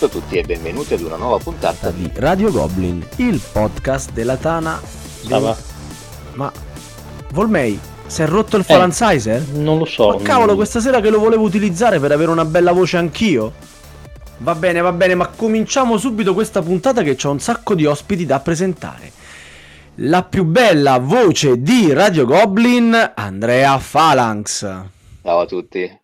saluto a tutti e benvenuti ad una nuova puntata di Radio Goblin, il podcast della Tana. Stava. Ma Volmei, si è rotto il Falan Sizer? Non lo so. Ma cavolo, questa sera che lo volevo utilizzare per avere una bella voce anch'io. Va bene, va bene, ma cominciamo subito questa puntata che c'ho un sacco di ospiti da presentare. La più bella voce di Radio Goblin, Andrea Phalanx. Ciao a tutti.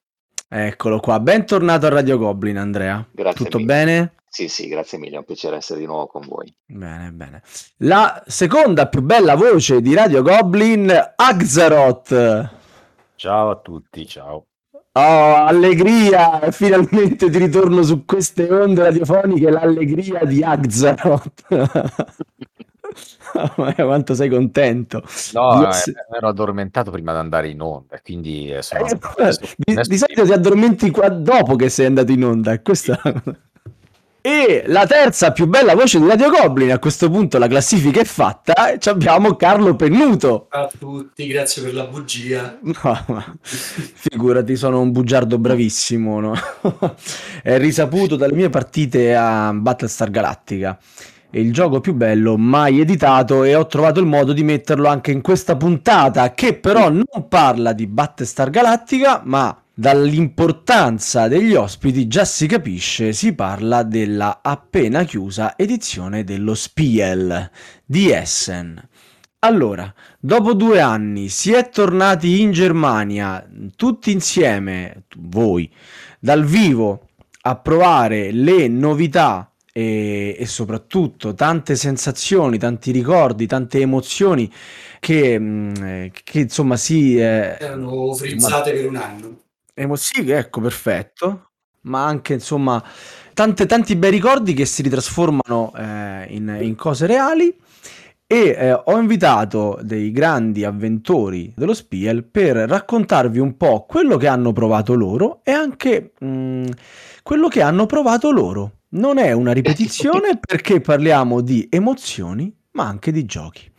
Eccolo qua, bentornato a Radio Goblin Andrea. Grazie Tutto mille. bene? Sì, sì, grazie mille, è un piacere essere di nuovo con voi. Bene, bene. La seconda più bella voce di Radio Goblin, Axaroth. Ciao a tutti, ciao. Oh, allegria! Finalmente ti ritorno su queste onde radiofoniche, l'allegria di Axaroth. Quanto sei contento. No, Di eh, essere- ero addormentato prima di andare in onda, quindi eh, sono... Eh, di, di solito ti addormenti qua dopo che sei andato in onda, è questa. E la terza più bella voce di Radio Goblin, a questo punto la classifica è fatta, e ci abbiamo Carlo Pennuto. Ciao a tutti, grazie per la bugia. No, ma figurati, sono un bugiardo bravissimo, no? È risaputo dalle mie partite a Battlestar Galactica. Il gioco più bello mai editato e ho trovato il modo di metterlo anche in questa puntata, che però non parla di Battlestar Galactica, ma dall'importanza degli ospiti già si capisce, si parla della appena chiusa edizione dello Spiel di Essen. Allora, dopo due anni si è tornati in Germania tutti insieme, voi, dal vivo a provare le novità e, e soprattutto tante sensazioni, tanti ricordi, tante emozioni che, mh, che insomma si... eh, Erano frizzate per un anno. Emo- sì, ecco, perfetto. Ma anche, insomma, tante- tanti bei ricordi che si ritrasformano eh, in, in cose reali. E eh, ho invitato dei grandi avventori dello Spiel per raccontarvi un po' quello che hanno provato loro e anche mh, quello che hanno provato loro. Non è una ripetizione perché parliamo di emozioni, ma anche di giochi.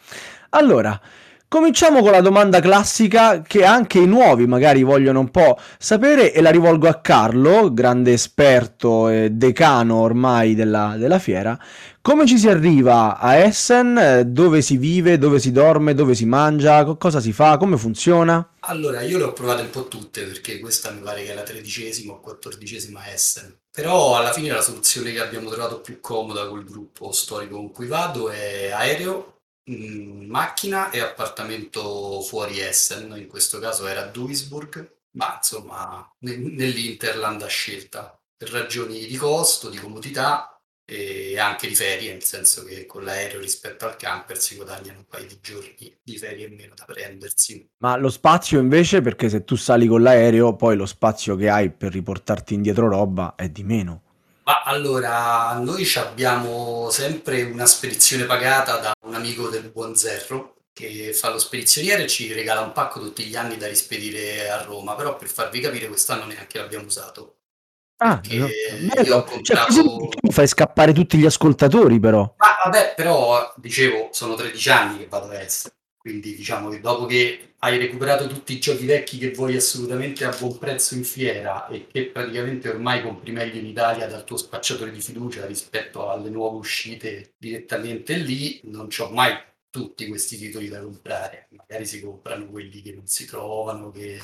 Allora, cominciamo con la domanda classica che anche i nuovi magari vogliono un po' sapere e la rivolgo a Carlo, grande esperto e decano ormai della, della fiera. Come ci si arriva a Essen? Dove si vive? Dove si dorme? Dove si mangia? Co- Cosa si fa? Come funziona? Allora, io le ho provate un po' tutte perché questa mi pare che è la tredicesima o quattordicesima Essen. Però alla fine la soluzione che abbiamo trovato più comoda col gruppo storico con cui vado è aereo, mh, macchina e appartamento fuori Essen. In questo caso era a Duisburg, ma insomma ne- nell'Interland a scelta per ragioni di costo, di comodità e anche di ferie, nel senso che con l'aereo rispetto al camper si guadagnano un paio di giorni di ferie in meno da prendersi. Ma lo spazio invece, perché se tu sali con l'aereo, poi lo spazio che hai per riportarti indietro roba è di meno. Ma allora, noi abbiamo sempre una spedizione pagata da un amico del buon Zerro che fa lo spedizioniere e ci regala un pacco tutti gli anni da rispedire a Roma, però per farvi capire quest'anno neanche l'abbiamo usato. Ah, no. ho Cioè, tu fai scappare tutti gli ascoltatori, però. Ma vabbè, però dicevo, sono 13 anni che vado a est, quindi diciamo che dopo che hai recuperato tutti i giochi vecchi che vuoi assolutamente a buon prezzo in fiera e che praticamente ormai compri meglio in Italia dal tuo spacciatore di fiducia rispetto alle nuove uscite direttamente lì, non c'ho mai tutti questi titoli da comprare, magari si comprano quelli che non si trovano, che,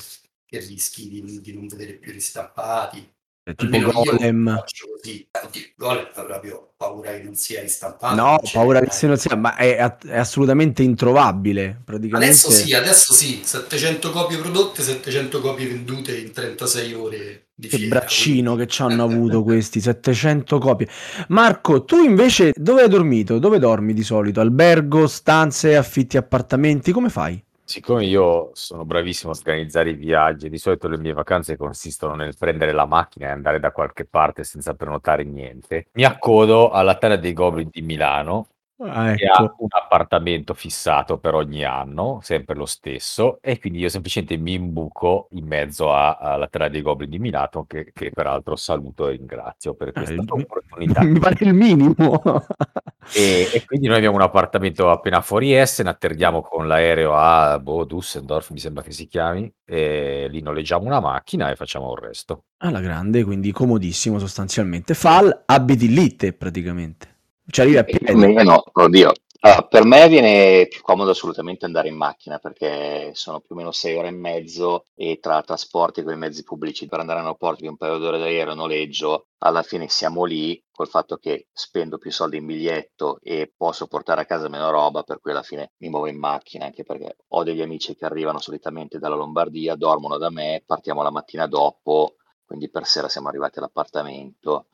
che rischi di, di non vedere più ristampati. Tipo Almeno Golem. così. Golem ho proprio paura che non sia ristampato. No, c'è, paura che se non sia, ma è, è assolutamente introvabile. Praticamente. Adesso sì, adesso sì, 700 copie prodotte, 700 copie vendute in 36 ore di Che fiera. braccino che ci hanno avuto questi 700 copie. Marco, tu invece dove hai dormito? Dove dormi di solito? Albergo, stanze, affitti appartamenti? Come fai? Siccome io sono bravissimo a organizzare i viaggi, di solito le mie vacanze consistono nel prendere la macchina e andare da qualche parte senza prenotare niente. Mi accodo alla Tana dei Goblin di Milano, Ah, che ha ecco. un appartamento fissato per ogni anno, sempre lo stesso, e quindi io semplicemente mi imbuco in mezzo a alla Terra dei Goblin di Milano, che che peraltro saluto e ringrazio per Eh, questa il mi opportunità. mi pare il minimo. E e quindi noi abbiamo un appartamento appena fuori Essen, atterriamo con l'aereo a, boh, Düsseldorf mi sembra che si chiami, e lì noleggiamo una macchina e facciamo il resto. Alla grande, quindi comodissimo sostanzialmente. Fal, abiti lì te praticamente. Ci arrivi a piedi. meno, oddio. Allora, per me viene più comodo assolutamente andare in macchina perché sono più o meno sei ore e mezzo e tra trasporti con i mezzi pubblici per andare all'aeroporto di un paio d'ore d'aereo noleggio, alla fine siamo lì col fatto che spendo più soldi in biglietto e posso portare a casa meno roba, per cui alla fine mi muovo in macchina, anche perché ho degli amici che arrivano solitamente dalla Lombardia, dormono da me, partiamo la mattina dopo, quindi per sera siamo arrivati all'appartamento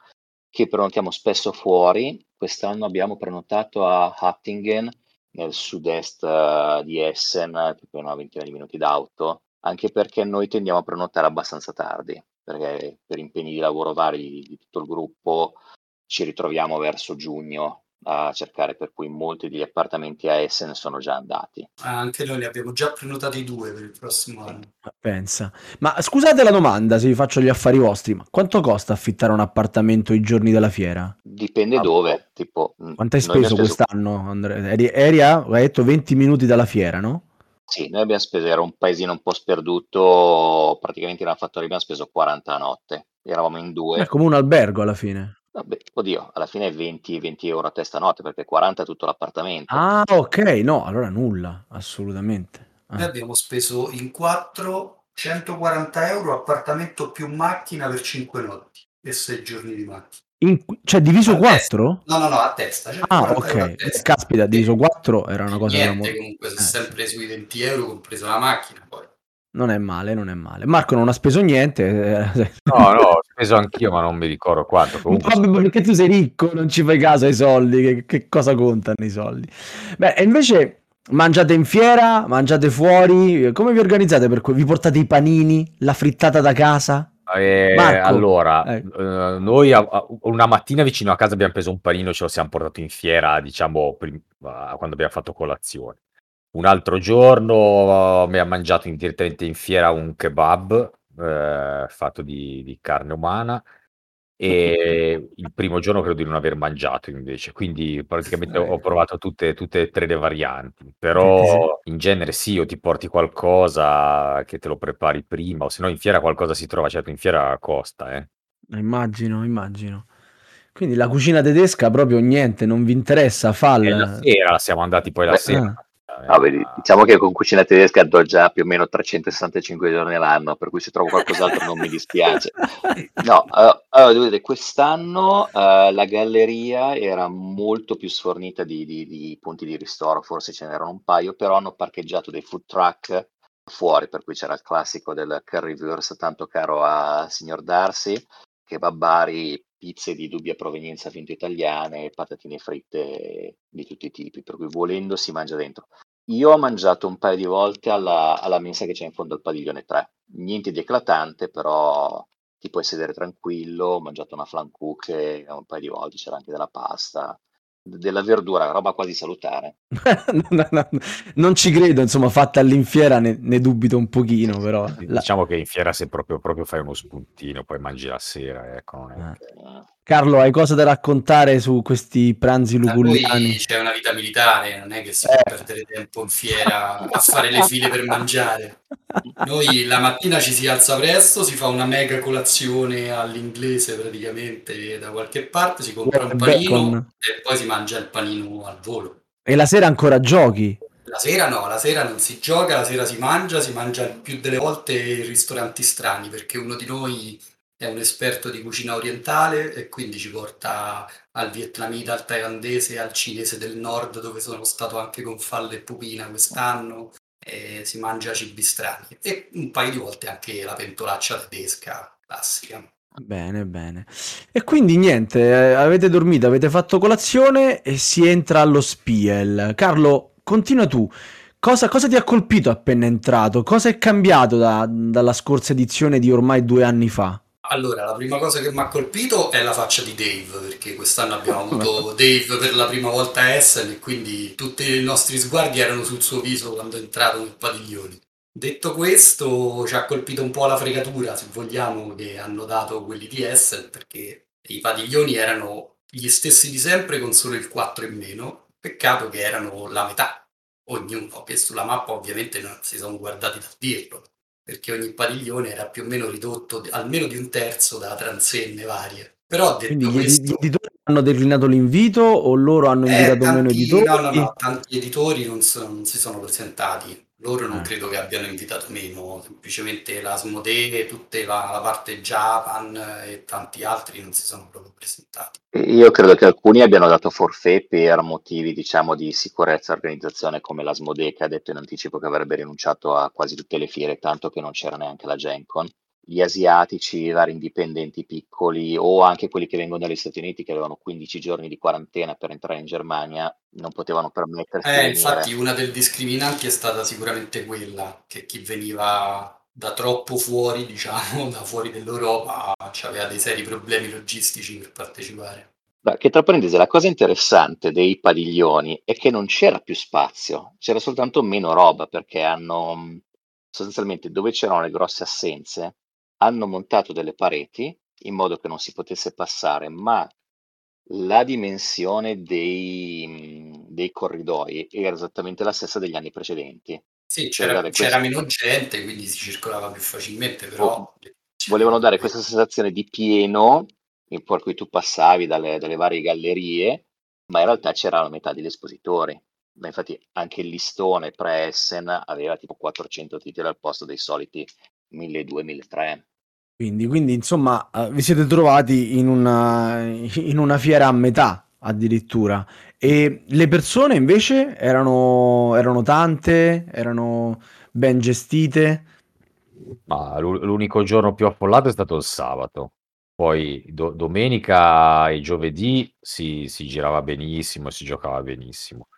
che prenotiamo spesso fuori. Quest'anno abbiamo prenotato a Hattingen, nel sud-est eh, di Essen, proprio una ventina di minuti d'auto, anche perché noi tendiamo a prenotare abbastanza tardi, perché per impegni di lavoro vari di tutto il gruppo ci ritroviamo verso giugno a cercare, per cui molti degli appartamenti a Essen sono già andati. Ah, anche noi ne abbiamo già prenotati due per il prossimo anno. Ma pensa. Ma scusate la domanda se vi faccio gli affari vostri, ma quanto costa affittare un appartamento i giorni della fiera? Dipende Ah, dove, tipo, mm, Quanto hai speso speso quest'anno, Andrea? Eri, eri a, hai detto 20 minuti dalla fiera, no? Sì, noi abbiamo speso, era un paesino un po' sperduto, praticamente in fattoria abbiamo speso 40 a notte, eravamo in È due, come un albergo alla fine. Vabbè, oddio, alla fine 20, 20 euro a testa notte perché 40 è tutto l'appartamento. Ah, ok, no, allora nulla, assolutamente. Noi Ah. abbiamo speso in quattro 140 euro appartamento più macchina per 5 notti e 6 giorni di macchina. In- cioè diviso A testa. 4? No, no, no, a testa. Ah, 140 euro a ok. testa. Caspita, diviso 4 era una cosa Niente, da mo- comunque, eh, sempre sui 20 euro, compresa la macchina. Poi. Non è male, non è male. Marco non ha speso niente. eh, No, no, speso anch'io, ma non mi ricordo quanto. Comunque ma perché tu sei ricco, non ci fai caso ai soldi, che, che cosa contano i soldi? Beh, e invece mangiate in fiera, mangiate fuori, come vi organizzate per cui vi portate i panini, la frittata da casa? Eh, allora, ecco. eh, noi a- a- una mattina vicino a casa abbiamo preso un panino, ce lo siamo portato in fiera, diciamo, prim- eh, quando abbiamo fatto colazione. Un altro giorno abbiamo mangiato in- direttamente in fiera un kebab eh, fatto di, di carne umana e il primo giorno credo di non aver mangiato invece, quindi praticamente ho provato tutte, tutte e tre le varianti, però in genere sì, o ti porti qualcosa che te lo prepari prima, o se no in fiera qualcosa si trova, certo in fiera costa, eh. Immagino, immagino. Quindi la cucina tedesca proprio niente, non vi interessa, E la sera, siamo andati poi la Beh, sera. Eh, No, diciamo che con cucina tedesca do già più o meno 365 giorni all'anno, per cui se trovo qualcos'altro non mi dispiace. No, eh, allora, dire, quest'anno eh, la galleria era molto più sfornita di, di- di punti di ristoro, forse ce n'erano un paio, però hanno parcheggiato dei food truck fuori, per cui c'era il classico del currywurst tanto caro a signor Darcy, kebabari, pizze di dubbia provenienza finto italiane, patatine fritte di tutti i tipi, per cui volendo si mangia dentro. Io ho mangiato un paio di volte alla, alla mensa che c'è in fondo al padiglione 3, niente di eclatante, però ti puoi sedere tranquillo, ho mangiato una flammkuche un paio di volte, c'era anche della pasta, della verdura, roba quasi salutare. No, no, no, non ci credo, insomma, fatta all'infiera ne, ne dubito un pochino, però. Sì, la- Diciamo che in fiera se proprio, proprio fai uno spuntino, poi mangi la sera, ecco. Ah. che- Eh, Carlo, hai cose da raccontare su questi pranzi luculliani? c'è una vita militare, non è che si Eh. può perdere tempo in fiera a fare le file per mangiare. Noi la mattina ci si alza presto, si fa una mega colazione all'inglese praticamente da qualche parte, si compra un Bacon. panino e poi si mangia il panino al volo. E la sera ancora giochi? La sera no, la sera non si gioca, la sera si mangia, si mangia più delle volte in ristoranti strani perché uno di noi è un esperto di cucina orientale e quindi ci porta al vietnamita, al thailandese, al cinese del nord dove sono stato anche con Falle e Pupina quest'anno e si mangia cibi strani e un paio di volte anche la pentolaccia tedesca classica. Bene, bene. E quindi niente, eh, avete dormito, avete fatto colazione e si entra allo Spiel. Carlo, continua tu. Cosa, cosa ti ha colpito appena entrato? Cosa è cambiato da- dalla scorsa edizione di ormai due anni fa? Allora, la prima cosa che mi ha colpito è la faccia di Dave, perché quest'anno abbiamo avuto Dave per la prima volta a Essen e quindi tutti i nostri sguardi erano sul suo viso quando è entrato nel padiglione. Detto questo, ci ha colpito un po' la fregatura, se vogliamo, che hanno dato quelli di Essen, perché i padiglioni erano gli stessi di sempre con solo il 4 in meno. Peccato che erano la metà. Ognuno, che sulla mappa ovviamente non si sono guardati dal dirlo perché ogni padiglione era più o meno ridotto almeno di un terzo da transenne varie. Però detto Quindi questo... gli editori hanno declinato l'invito o loro hanno Eh, invitato tanti, meno editori? no, no, no, tanti editori non, so- non si sono presentati. Loro non Ah. credo che abbiano invitato meno, semplicemente la Asmodee, tutta la, la parte Japan e tanti altri non si sono proprio presentati. Io credo che alcuni abbiano dato forfait per motivi, diciamo, di sicurezza e organizzazione, come l'Asmodee che ha detto in anticipo che avrebbe rinunciato a quasi tutte le fiere, tanto che non c'era neanche la Gen Con. Gli asiatici, i vari indipendenti piccoli o anche quelli che vengono dagli Stati Uniti che avevano 15 giorni di quarantena per entrare in Germania non potevano permettersi di Eh, infatti una delle discriminanti è stata sicuramente quella, che chi veniva da troppo fuori, diciamo, da fuori dell'Europa, aveva dei seri problemi logistici per partecipare. Beh, che tra parentesi, la cosa interessante dei padiglioni è che non c'era più spazio, c'era soltanto meno roba perché hanno sostanzialmente dove c'erano le grosse assenze, hanno montato delle pareti in modo che non si potesse passare, ma la dimensione dei, mh, dei corridoi era esattamente la stessa degli anni precedenti. Sì, Cioè, c'era, c'era meno gente, quindi si circolava più facilmente, però... volevano dare questa sensazione di pieno in- cui tu passavi dalle, dalle varie gallerie, ma in realtà c'era la metà degli espositori. Ma infatti anche il listone pre-Essen aveva tipo 400 titoli al posto dei soliti 1200-1300. Quindi, quindi, insomma, eh, vi siete trovati in una, in una fiera a metà addirittura. E le persone invece erano, erano tante, erano ben gestite. Ma l'u- l'unico giorno più affollato è stato il sabato. Poi do- domenica e giovedì si, si girava benissimo, si giocava benissimo.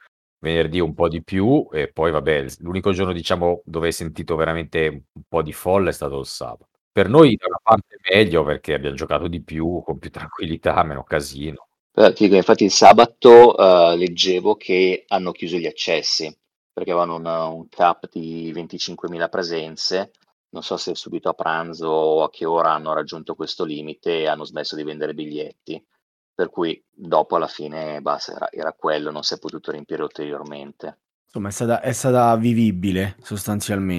Venerdì un po' di più e poi vabbè, l'unico giorno diciamo dove hai sentito veramente un po' di folla è stato il sabato. Per noi da una parte meglio perché abbiamo giocato di più, con più tranquillità, meno casino. Dico, infatti il sabato eh, leggevo che hanno chiuso gli accessi perché avevano un, un cap di 25.000 presenze. Non so se subito a pranzo o a che ora hanno raggiunto questo limite e hanno smesso di vendere biglietti. Per cui dopo alla fine basta, era, era quello, non si è potuto riempire ulteriormente. Insomma, è stata, è stata vivibile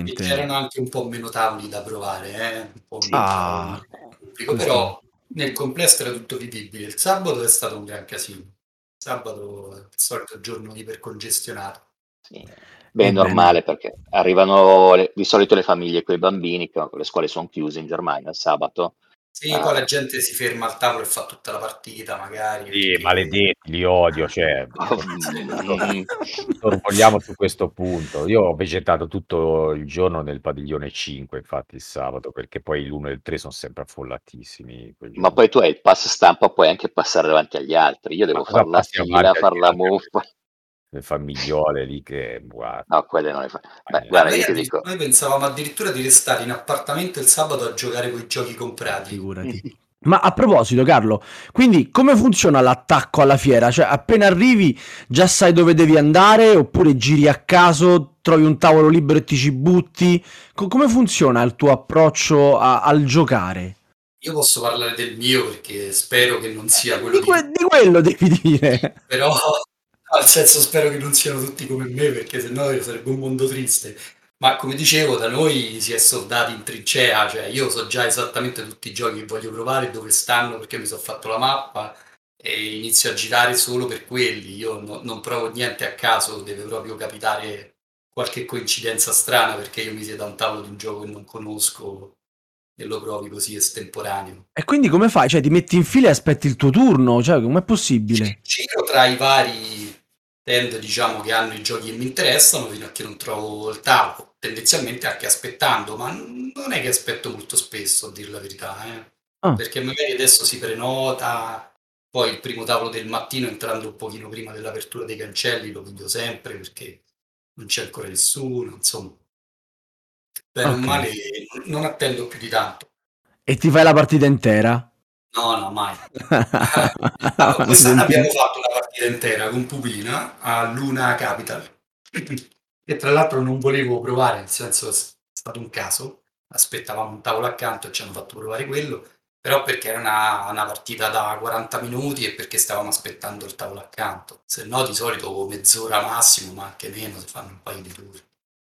E sostanzialmente. c'erano anche un po' meno tavoli da provare, eh? un po' meno Ah, pubblico, però nel complesso era tutto vivibile. Il sabato è stato un gran casino. Il sabato è il solito giorno ipercongestionato. Sì. Beh, è normale perché arrivano le- di solito le famiglie con i bambini, che le scuole sono chiuse in Germania il sabato. Sì, Ah. poi la gente si ferma al tavolo e fa tutta la partita, magari. Sì, perché- maledetti, li odio, cioè, Mm, sorvoliamo su questo punto. Io ho vegetato tutto il giorno nel padiglione 5, infatti il sabato, perché poi l'1 e il 3 sono sempre affollatissimi. Ma poi tu hai il pass stampa, puoi anche passare davanti agli altri. Io devo fare la fila, fare la muffa. Le famigliole lì che, guarda, No, quelle non le fa. Beh, Eh, guarda, noi, io ti dico, noi pensavamo addirittura di restare in appartamento il sabato a giocare con i giochi comprati. Figurati. Ma a proposito, Carlo, quindi come funziona l'attacco alla fiera? Cioè, appena arrivi già sai dove devi andare oppure giri a caso, trovi un tavolo libero e ti ci butti? Co- come funziona il tuo approccio a- al giocare? Io posso parlare del mio perché spero che non sia quello Di, di que- di quello devi dire. però al senso spero che non siano tutti come me perché sennò sarebbe un mondo triste. Ma come dicevo, da noi si è soldati in trincea, cioè io so già esattamente tutti i giochi che voglio provare, dove stanno, perché mi sono fatto la mappa e inizio a girare solo per quelli. Io no- non provo niente a caso, deve proprio capitare qualche coincidenza strana perché io mi siedo a un tavolo di un gioco che non conosco e lo provi così estemporaneo. E quindi come fai? Cioè, ti metti in fila e aspetti il tuo turno? Cioè, com'è possibile? Giro tra i vari tend diciamo che hanno i giochi che mi interessano fino a che non trovo il tavolo, tendenzialmente anche aspettando, ma non è che aspetto molto spesso a dire la verità, eh. Ah. perché magari adesso si prenota, poi il primo tavolo del mattino entrando un pochino prima dell'apertura dei cancelli lo piglio sempre perché non c'è ancora nessuno, insomma. Bene o Ok. male non attendo più di tanto. E ti fai la partita intera? No, no, mai. allora, quest'anno abbiamo fatto una partita intera con Pupina a Luna Capital. e tra l'altro non volevo provare, nel senso è stato un caso. Aspettavamo un tavolo accanto e ci hanno fatto provare quello però perché era una, una, partita da 40 minuti e perché stavamo aspettando il tavolo accanto. Se no, di solito mezz'ora massimo, ma anche meno, si fanno un paio di turni.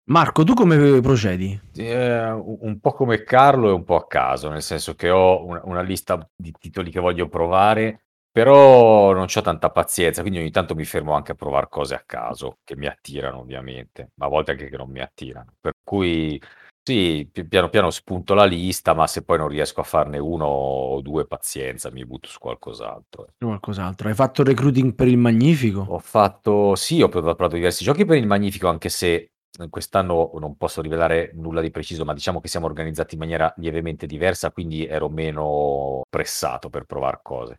Marco, tu come procedi? Eh, un po' come Carlo e un po' a caso, nel senso che ho una, una lista di titoli che voglio provare, però non ho tanta pazienza, quindi ogni tanto mi fermo anche a provare cose a caso, che mi attirano ovviamente, ma a volte anche che non mi attirano. Per cui sì, piano piano spunto la lista, ma se poi non riesco a farne uno o due, pazienza, mi butto su qualcos'altro. Qualcos'altro. Hai fatto recruiting per il Magnifico? Ho fatto sì, ho provato diversi giochi per il Magnifico, anche se eh, quest'anno non posso rivelare nulla di preciso, ma diciamo che siamo organizzati in maniera lievemente diversa, quindi ero meno pressato per provare cose.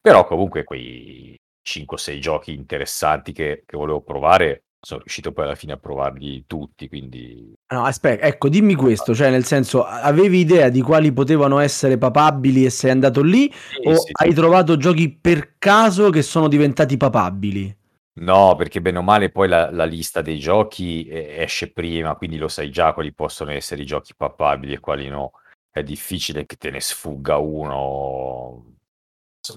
Però comunque quei 5-6 giochi interessanti che, che volevo provare sono riuscito poi alla fine a provarli tutti, quindi... No, aspetta, ecco, dimmi questo, cioè nel senso, avevi idea di quali potevano essere papabili e sei andato lì sì, o sì, hai sì. trovato giochi per caso che sono diventati papabili? No, perché bene o male poi la, la lista dei giochi esce prima, quindi lo sai già quali possono essere i giochi papabili e quali no. È difficile che te ne sfugga uno.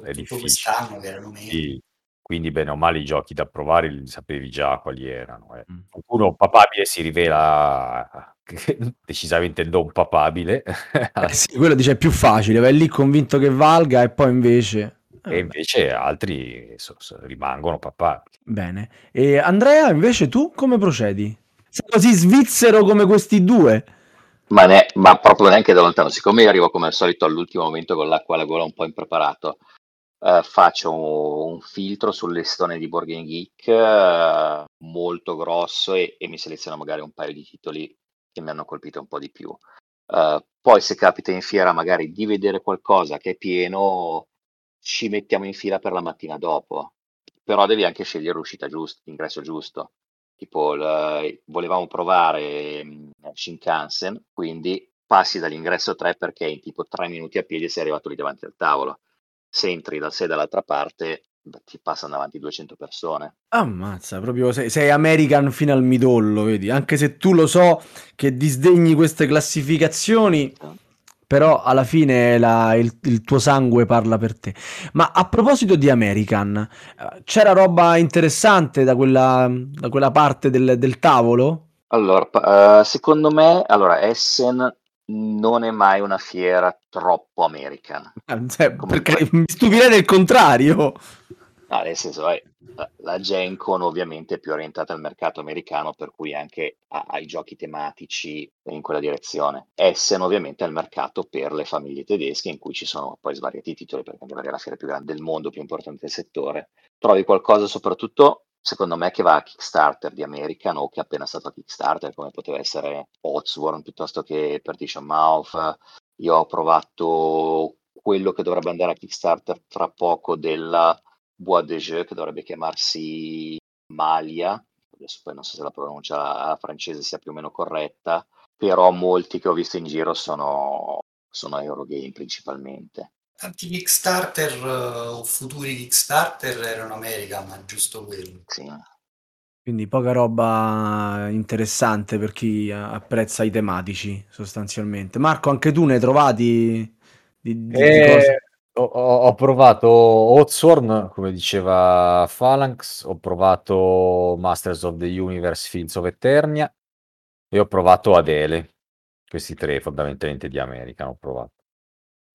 È difficile. quest'anno che erano meno. Sì. Quindi bene o male i giochi da provare li sapevi già quali erano, eh. Mh. Qualcuno papabile si rivela decisamente non papabile. Eh sì, quello dice è più facile, vai lì convinto che valga e poi invece E invece altri so so rimangono papabili. Bene. E Andrea invece tu come procedi? Sei così svizzero come questi 2? Ma ne ma proprio neanche da lontano. Siccome io arrivo come al solito all'ultimo momento con l'acqua alla gola un po' impreparato Uh, faccio un filtro sul listone di Board Game Geek uh, molto grosso e, e, mi seleziono magari un paio di titoli che mi hanno colpito un po' di più. Uh, poi se capita in fiera magari di vedere qualcosa che è pieno, ci mettiamo in fila per la mattina dopo. Però devi anche scegliere l'uscita giusta, l'ingresso giusto. Tipo, il, volevamo provare um, Shinkansen, quindi passi dall'ingresso 3 perché in tipo 3 minuti a piedi sei arrivato lì davanti al tavolo se entri da sé dall'altra parte ti passano davanti 200 persone. Ammazza, proprio sei, sei, American fino al midollo, vedi? Anche se tu lo so che disdegni queste classificazioni, però alla fine la, il, il, tuo sangue parla per te. Ma a proposito di American, eh, c'era roba interessante da quella, da quella parte del, del tavolo? Allora, uh, secondo me, allora, Essen non è mai una fiera troppo americana. Ah, cioè, perché mi stupirei del contrario. No, nel senso, eh, la, la Gen Con ovviamente è più orientata al mercato americano, per cui anche ha, ha i giochi tematici in quella direzione. Essen ovviamente è il mercato per le famiglie tedesche, in cui ci sono poi svariati titoli, perché è la fiera più grande del mondo, più importante del settore. Trovi qualcosa soprattutto secondo me che va a Kickstarter di American o che è appena stato a Kickstarter, come poteva essere Otsworn piuttosto che Partition Mouth. Io ho provato quello che dovrebbe andare a Kickstarter tra poco della Bois de Jeu, che dovrebbe chiamarsi Malia. Adesso poi non so se la pronuncia francese sia più o meno corretta, però molti che ho visto in giro sono, sono Eurogame principalmente. Tanti Kickstarter eh, o futuri Kickstarter erano America, ma giusto quello. Sì. Quindi poca roba interessante per chi apprezza i tematici, sostanzialmente. Marco, anche tu ne hai trovati di, di, di eh, cose? Ho, ho provato Oathsworn, come diceva Phalanx, ho provato Masters of the Universe Fields of Eternia e ho provato Adele. Questi tre fondamentalmente di America ho provato.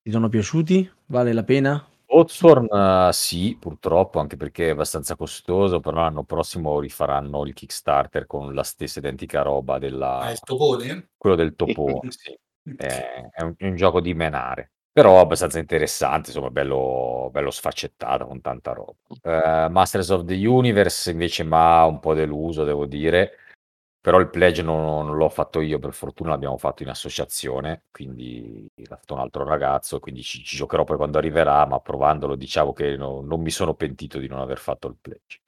Ti sono piaciuti? Vale la pena? Oathsworn uh, sì, purtroppo, anche perché è abbastanza costoso, però l'anno prossimo rifaranno il Kickstarter con la stessa identica roba della... Ah, il topone? Quello del topone, sì. È, è, un, è un gioco di menare però abbastanza interessante, insomma, bello, bello sfaccettato con tanta roba. Uh, Masters of the Universe invece mi ha un po' deluso, devo dire, però il pledge non, non l'ho fatto io, per fortuna l'abbiamo fatto in associazione, quindi l'ha fatto un altro ragazzo, quindi ci, ci giocherò poi quando arriverà, ma provandolo diciamo che no, non mi sono pentito di non aver fatto il pledge.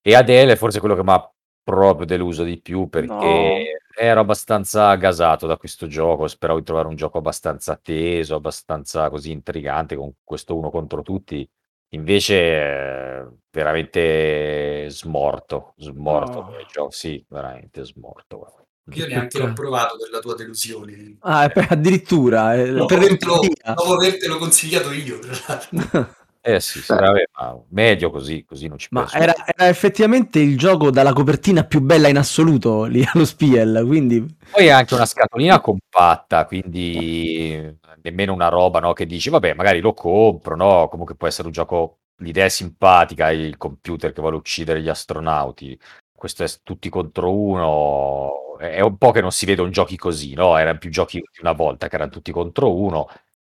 E Adele forse quello che mi ha proprio deluso di più No. perché ero abbastanza gasato da questo gioco, speravo di trovare un gioco abbastanza teso, abbastanza così intrigante con questo uno contro tutti. Invece eh, veramente smorto, smorto No. come gioco. Sì, veramente smorto. guarda. Io Che neanche l'ho provato per la tua delusione. Ah, e addirittura eh, Dopo per avertelo, l'empatia. dopo avertelo consigliato io, tra l'altro. Eh sì, sì, vabbè, ma medio così, così non ci Ma era, era effettivamente il gioco dalla copertina più bella in assoluto lì allo Spiel, quindi Poi è anche una scatolina compatta, quindi nemmeno una roba, no, che dici, vabbè, magari lo compro, no? Comunque può essere un gioco, l'idea è simpatica, il computer che vuole uccidere gli astronauti. Questo è tutti contro uno, è è un po' che non si vedono giochi così, no? Erano più giochi di una volta che erano tutti contro uno,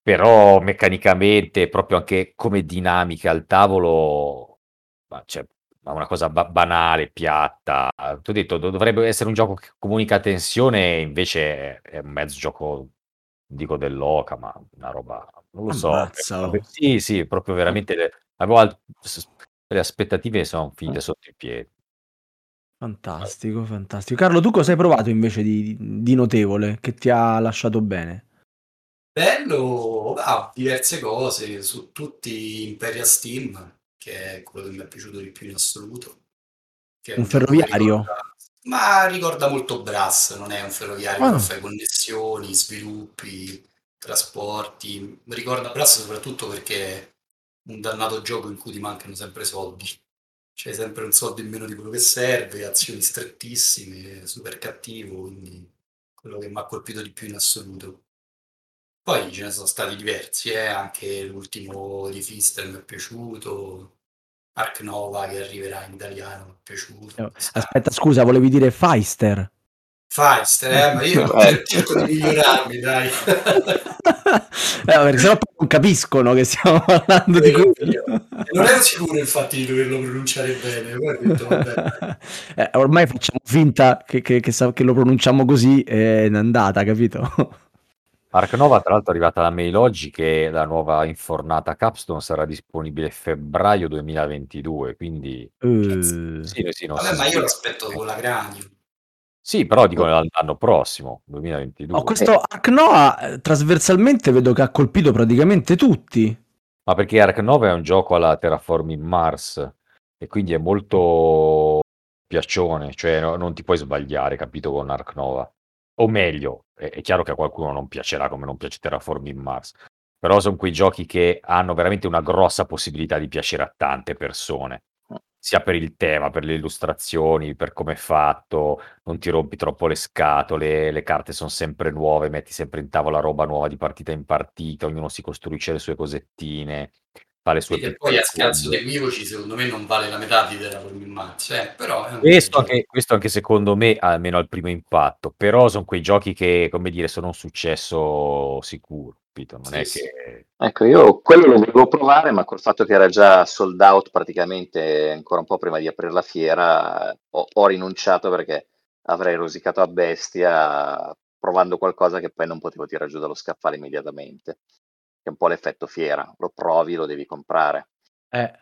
però meccanicamente, proprio anche come dinamica al tavolo, ma cioè, ma una cosa ba- banale, piatta. Ti ho detto, do- dovrebbe essere un gioco che comunica tensione, invece è, un mezzo gioco, dico dell'oca, ma una roba, non lo so. Vabbè, oh. Sì, sì, proprio veramente, le- avevo le aspettative sono finite sotto i piedi. Fantastico, fantastico. Carlo, tu cosa hai provato invece di, di notevole che ti ha lasciato bene? Bello, ah, diverse cose, su tutti Imperia Steam, che è quello che mi è piaciuto di più in assoluto. Che Un che ferroviario? ricorda, ma ricorda molto Brass, non è un ferroviario, Ah, fai connessioni, sviluppi, trasporti. Ricorda Brass soprattutto perché è un dannato gioco in cui ti mancano sempre soldi. C'è sempre un soldo in meno di quello che serve, azioni strettissime, super cattivo, quindi quello che mi ha colpito di più in assoluto. Poi ce ne sono stati diversi, eh, anche l'ultimo di Fister mi è piaciuto, Ark Nova che arriverà in italiano mi è piaciuto. eh, aspetta, scusa, volevi dire Feister? Feister, eh, ma io Eh. cerco di migliorarmi, dai. Eh, perché sennò non capiscono che stiamo parlando di Vero, quello. non ero sicuro infatti di doverlo pronunciare bene, detto. Eh, ormai facciamo finta che, che- che sa- che lo pronunciamo così e è andata, capito? Ark Nova, tra l'altro, è arrivata la mail oggi che la nuova infornata Capstone sarà disponibile febbraio 2022, quindi Eh, sì, sì, non Vabbè, ma io l'aspetto con la cranio. Sì, però dico l'anno l'anno prossimo, oh, 2022. questo Ark Noah eh, trasversalmente vedo che ha colpito praticamente tutti. Ma perché Ark Nova è un gioco alla Terraforming Mars e quindi è molto piaccione, cioè no- non ti puoi sbagliare, capito, con Ark Nova. O meglio, è, è chiaro che a qualcuno non piacerà come non piace Terraforming Mars, però sono quei giochi che hanno veramente una grossa possibilità di piacere a tante persone, sia per il tema, per le illustrazioni, per come è fatto, non ti rompi troppo le scatole, le carte sono sempre nuove, metti sempre in tavola roba nuova di partita in partita, ognuno si costruisce le sue cosettine, fa le sue che poi a bombe. di equivoci secondo me non vale la metà di Terraforming Mars, eh, però un Questo anche, questo anche secondo me, almeno al primo impatto, però sono quei giochi che, come dire, sono un successo sicuro, capito? Non Sì, è sì. che... Ecco, io quello lo volevo provare, ma col fatto che era già sold out praticamente ancora un po' prima di aprire la fiera, ho, ho rinunciato perché avrei rosicato a bestia provando qualcosa che poi non potevo tirare giù dallo scaffale immediatamente. Che è un po' l'effetto fiera, lo provi, lo devi comprare. Eh,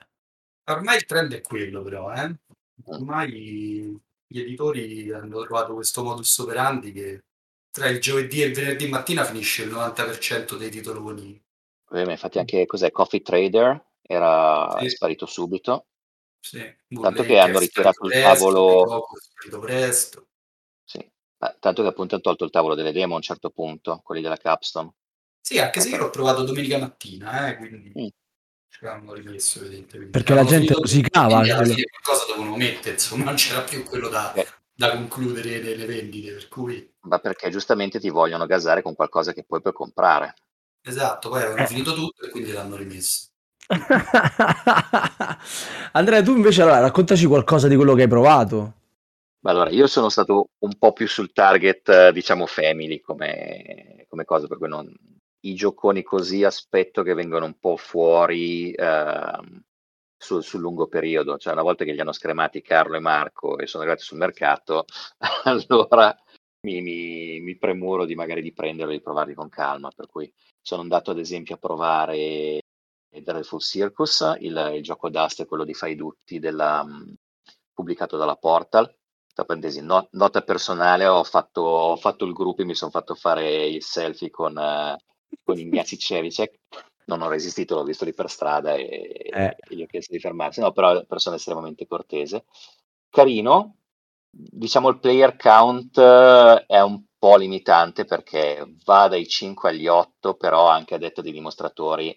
Ormai il trend è quello però, eh. Mm. Ormai gli editori hanno trovato questo modus operandi che tra il giovedì e il venerdì mattina finisce il 90% dei titoloni. Eh, Infatti anche cos'è, Coffee Trader era Sì, sparito subito, sì. tanto che hanno ritirato il presto, tavolo, presto. sì, tanto che appunto hanno tolto il tavolo delle demo a un certo punto, quelli della Capstone. Sì, anche Eh, se io l'ho provato domenica mattina, eh, quindi Mm. ce l'hanno rimesso, evidentemente. perché la gente rosicava. alla quello. fine qualcosa dovevano mettere, insomma, non c'era più quello da, Eh, da concludere nelle vendite, per cui... ma perché giustamente ti vogliono gasare con qualcosa che poi puoi comprare. Esatto, poi avevano Eh. finito tutto e quindi l'hanno rimesso. Andrea, tu invece allora, raccontaci qualcosa di quello che hai provato. Beh, Allora, io sono stato un po' più sul target, eh, diciamo, family come, come cosa, per cui non, i gioconi così aspetto che vengono un po' fuori ehm, sul, sul lungo periodo. Cioè, una volta che li hanno scremati Carlo e Marco e sono arrivati sul mercato, allora mi, mi, mi premuro di magari di prenderli e di provarli con calma. Per cui sono andato ad esempio a provare Dreadful Circus, il, il gioco d'aste, quello di Fai Dutti, della, mh, pubblicato dalla Portal tra parentesi, no- nota personale, ho fatto, ho fatto il gruppo e mi sono fatto fare il selfie con, eh, con Ignazi Cevicek. Non ho resistito, l'ho visto lì per strada e, Eh. e gli ho chiesto di fermarsi. No, però è una persona estremamente cortese. Carino, diciamo il player count eh, è un po' limitante perché va dai 5 agli 8, però anche a detta dei dimostratori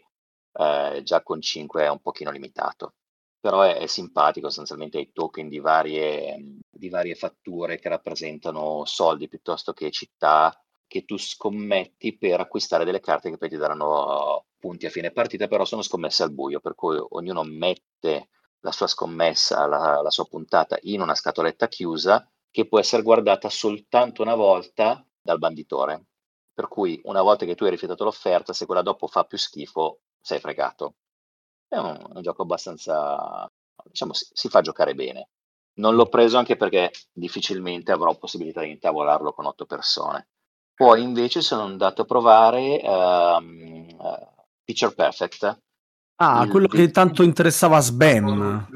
eh, già con 5 è un pochino limitato. Però è, è simpatico, sostanzialmente hai token di varie, di varie fatture che rappresentano soldi piuttosto che città che tu scommetti per acquistare delle carte che poi ti daranno punti a fine partita, però sono scommesse al buio, per cui ognuno mette la sua scommessa, la, la sua puntata in una scatoletta chiusa che può essere guardata soltanto una volta dal banditore. Per cui una volta che tu hai rifiutato l'offerta, se quella dopo fa più schifo, sei fregato. È un, un gioco abbastanza, diciamo, si, si, fa giocare bene. Non l'ho preso anche perché difficilmente avrò possibilità di intavolarlo con otto persone. Poi invece sono andato a provare um, uh, Picture Perfect. Ah, quello che tanto interessava a Sbam.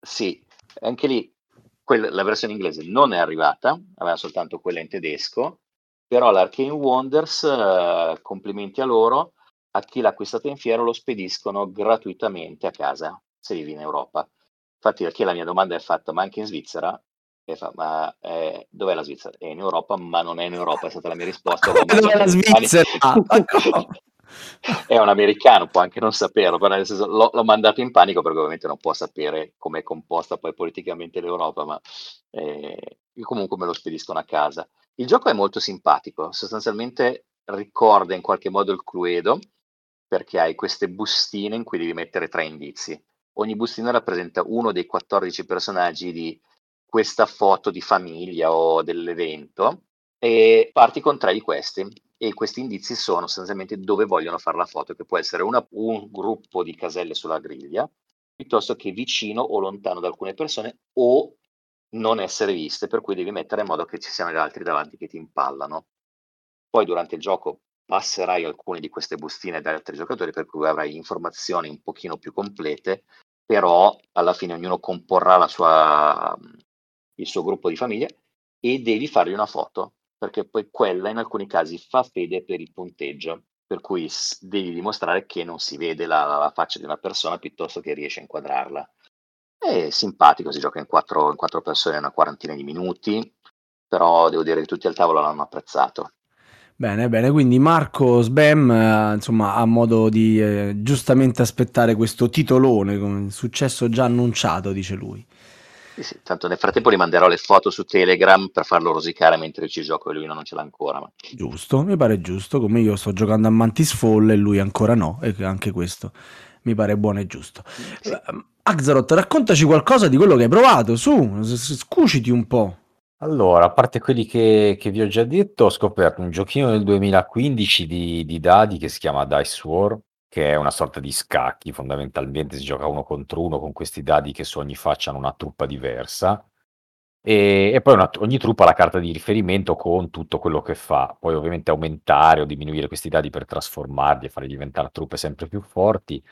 Sì, anche lì quella, la versione inglese non è arrivata, aveva soltanto quella in tedesco, però l'Arcane Wonders, uh, complimenti a loro, a chi l'ha acquistato in fiera lo spediscono gratuitamente a casa se vivi in Europa. Infatti, perché la mia domanda è fatta, ma anche in Svizzera? E fa, ma eh, dov'è la Svizzera? È in Europa, ma non è in Europa, è stata la mia risposta. dov'è la Svizzera? è un americano, può anche non saperlo, però nel senso, l'ho, l'ho, mandato in panico perché ovviamente non può sapere come è composta poi politicamente l'Europa, ma eh, comunque me lo spediscono a casa. Il gioco è molto simpatico, sostanzialmente ricorda in qualche modo il Cluedo, perché hai queste bustine in cui devi mettere tre indizi. Ogni bustina rappresenta uno dei 14 personaggi di questa foto di famiglia o dell'evento e parti con tre di questi e questi indizi sono sostanzialmente dove vogliono fare la foto, che può essere una, un gruppo di caselle sulla griglia, piuttosto che vicino o lontano da alcune persone o non essere viste, per cui devi mettere in modo che ci siano gli altri davanti che ti impallano. Poi durante il gioco passerai alcune di queste bustine dagli altri giocatori, per cui avrai informazioni un pochino più complete, però alla fine ognuno comporrà sua, il suo gruppo di famiglia e devi fargli una foto, perché poi quella in alcuni casi fa fede per il punteggio, per cui devi dimostrare che non si vede la, la faccia di una persona piuttosto che riesce a inquadrarla. È simpatico, si gioca in quattro, in quattro persone, una quarantina di minuti, però devo dire che tutti al tavolo l'hanno apprezzato. Bene, bene, quindi Marco Sbam eh, insomma, ha modo di eh, giustamente aspettare questo titolone con successo già annunciato, dice lui. Sì, sì, tanto nel frattempo gli manderò le foto su Telegram per farlo rosicare mentre ci gioco e lui non ce l'ha ancora. Ma... Giusto, mi pare giusto, come io sto giocando a Mantis Fall e lui ancora no, e anche questo mi pare buono e giusto. Sì. Uh, Axaroth, raccontaci qualcosa di quello che hai provato, su, scuciti un po'. Allora, a parte quelli che, che vi ho già detto, ho scoperto un giochino del 2015 di, di dadi che si chiama Dice War, che è una sorta di scacchi, fondamentalmente si gioca uno contro uno con questi dadi che su ogni faccia hanno una truppa diversa. E, e poi una, ogni truppa ha la carta di riferimento con tutto quello che fa. Poi ovviamente aumentare o diminuire questi dadi per trasformarli e farli diventare truppe sempre più forti.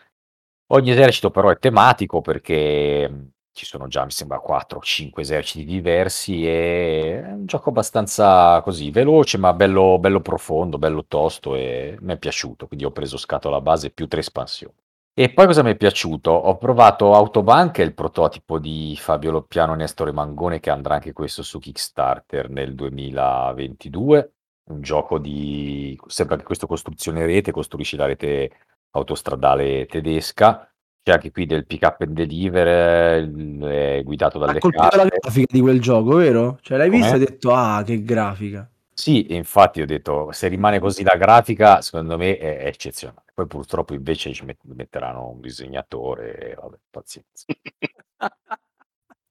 Ogni esercito però è tematico perché ci sono già, mi sembra, 4 o 5 eserciti diversi e è un gioco abbastanza così, veloce ma bello, bello profondo, bello tosto e mi è piaciuto, quindi ho preso scatola base più tre espansioni. E poi cosa mi è piaciuto? Ho provato Autobank, il prototipo di Fabio Loppiano e Nestore Mangone che andrà anche questo su Kickstarter nel 2022, un gioco di, sempre anche questo costruzione rete, costruisci la rete autostradale tedesca, c'è anche qui del pick up and deliver, è guidato dalle Ha colpito la grafica di quel gioco, vero? Cioè l'hai vista e hai detto, ah, che grafica. Sì, e infatti ho detto, se rimane così la grafica, secondo me è, è eccezionale. Poi purtroppo invece ci met- metteranno un disegnatore, e vabbè, pazienza.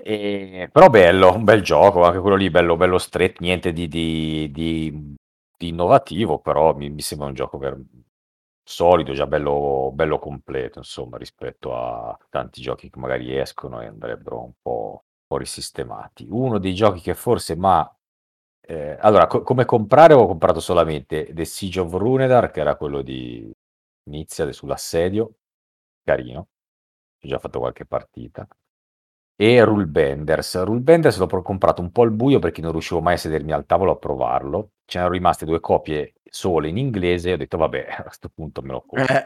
E- però bello, un bel gioco, anche quello lì bello, bello stretto, niente di, di- di- di innovativo, però mi, mi sembra un gioco per, solido, già bello, bello completo, insomma, rispetto a tanti giochi che magari escono e andrebbero un po', un po' risistemati. Uno dei giochi che forse, ma eh, allora, co- come comprare ho comprato solamente The Siege of Runedar, che era quello di Nizia sull'assedio, carino, ho già fatto qualche partita. E Rule Benders. Rule Benders l'ho comprato un po' al buio perché non riuscivo mai a sedermi al tavolo a provarlo. Ce n'erano rimaste due copie sole in inglese e ho detto vabbè, a questo punto me lo compro. Eh.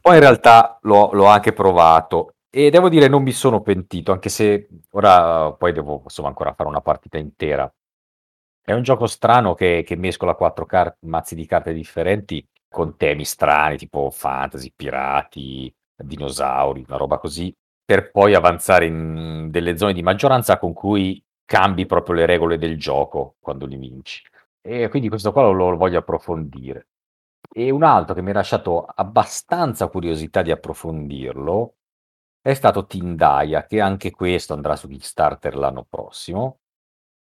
Poi in realtà l'ho, l'ho, anche provato e devo dire non mi sono pentito, anche se ora poi devo insomma ancora fare una partita intera. È un gioco strano che, che mescola quattro car- mazzi di carte differenti con temi strani tipo fantasy, pirati, dinosauri, una roba così per poi avanzare in delle zone di maggioranza con cui cambi proprio le regole del gioco quando li vinci. E quindi questo qua lo, lo voglio approfondire. E un altro che mi ha lasciato abbastanza curiosità di approfondirlo è stato Tindaya, che anche questo andrà su Kickstarter l'anno prossimo.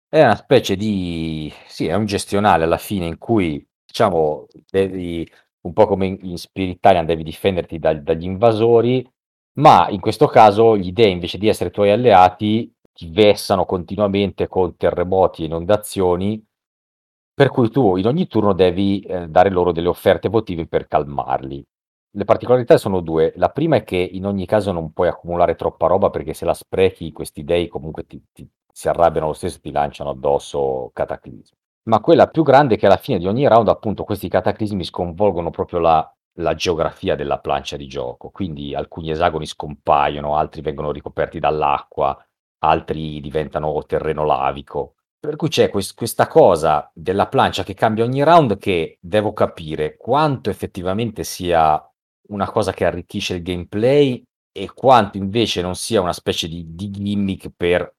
È una specie di... sì, è un gestionale alla fine in cui, diciamo, devi, un po' come in Spirit Italian, devi difenderti da, dagli invasori, ma in questo caso gli dei invece di essere tuoi alleati ti vessano continuamente con terremoti e inondazioni, per cui tu in ogni turno devi eh, dare loro delle offerte votive per calmarli. Le particolarità sono due. La prima è che in ogni caso non puoi accumulare troppa roba perché se la sprechi questi dei comunque ti, ti, si arrabbiano lo stesso e ti lanciano addosso cataclismi. Ma quella più grande è che alla fine di ogni round appunto questi cataclismi sconvolgono proprio la la geografia della plancia di gioco, quindi alcuni esagoni scompaiono, altri vengono ricoperti dall'acqua, altri diventano terreno lavico. Per cui c'è quest- questa cosa della plancia che cambia ogni round che devo capire quanto effettivamente sia una cosa che arricchisce il gameplay e quanto invece non sia una specie di, di gimmick per,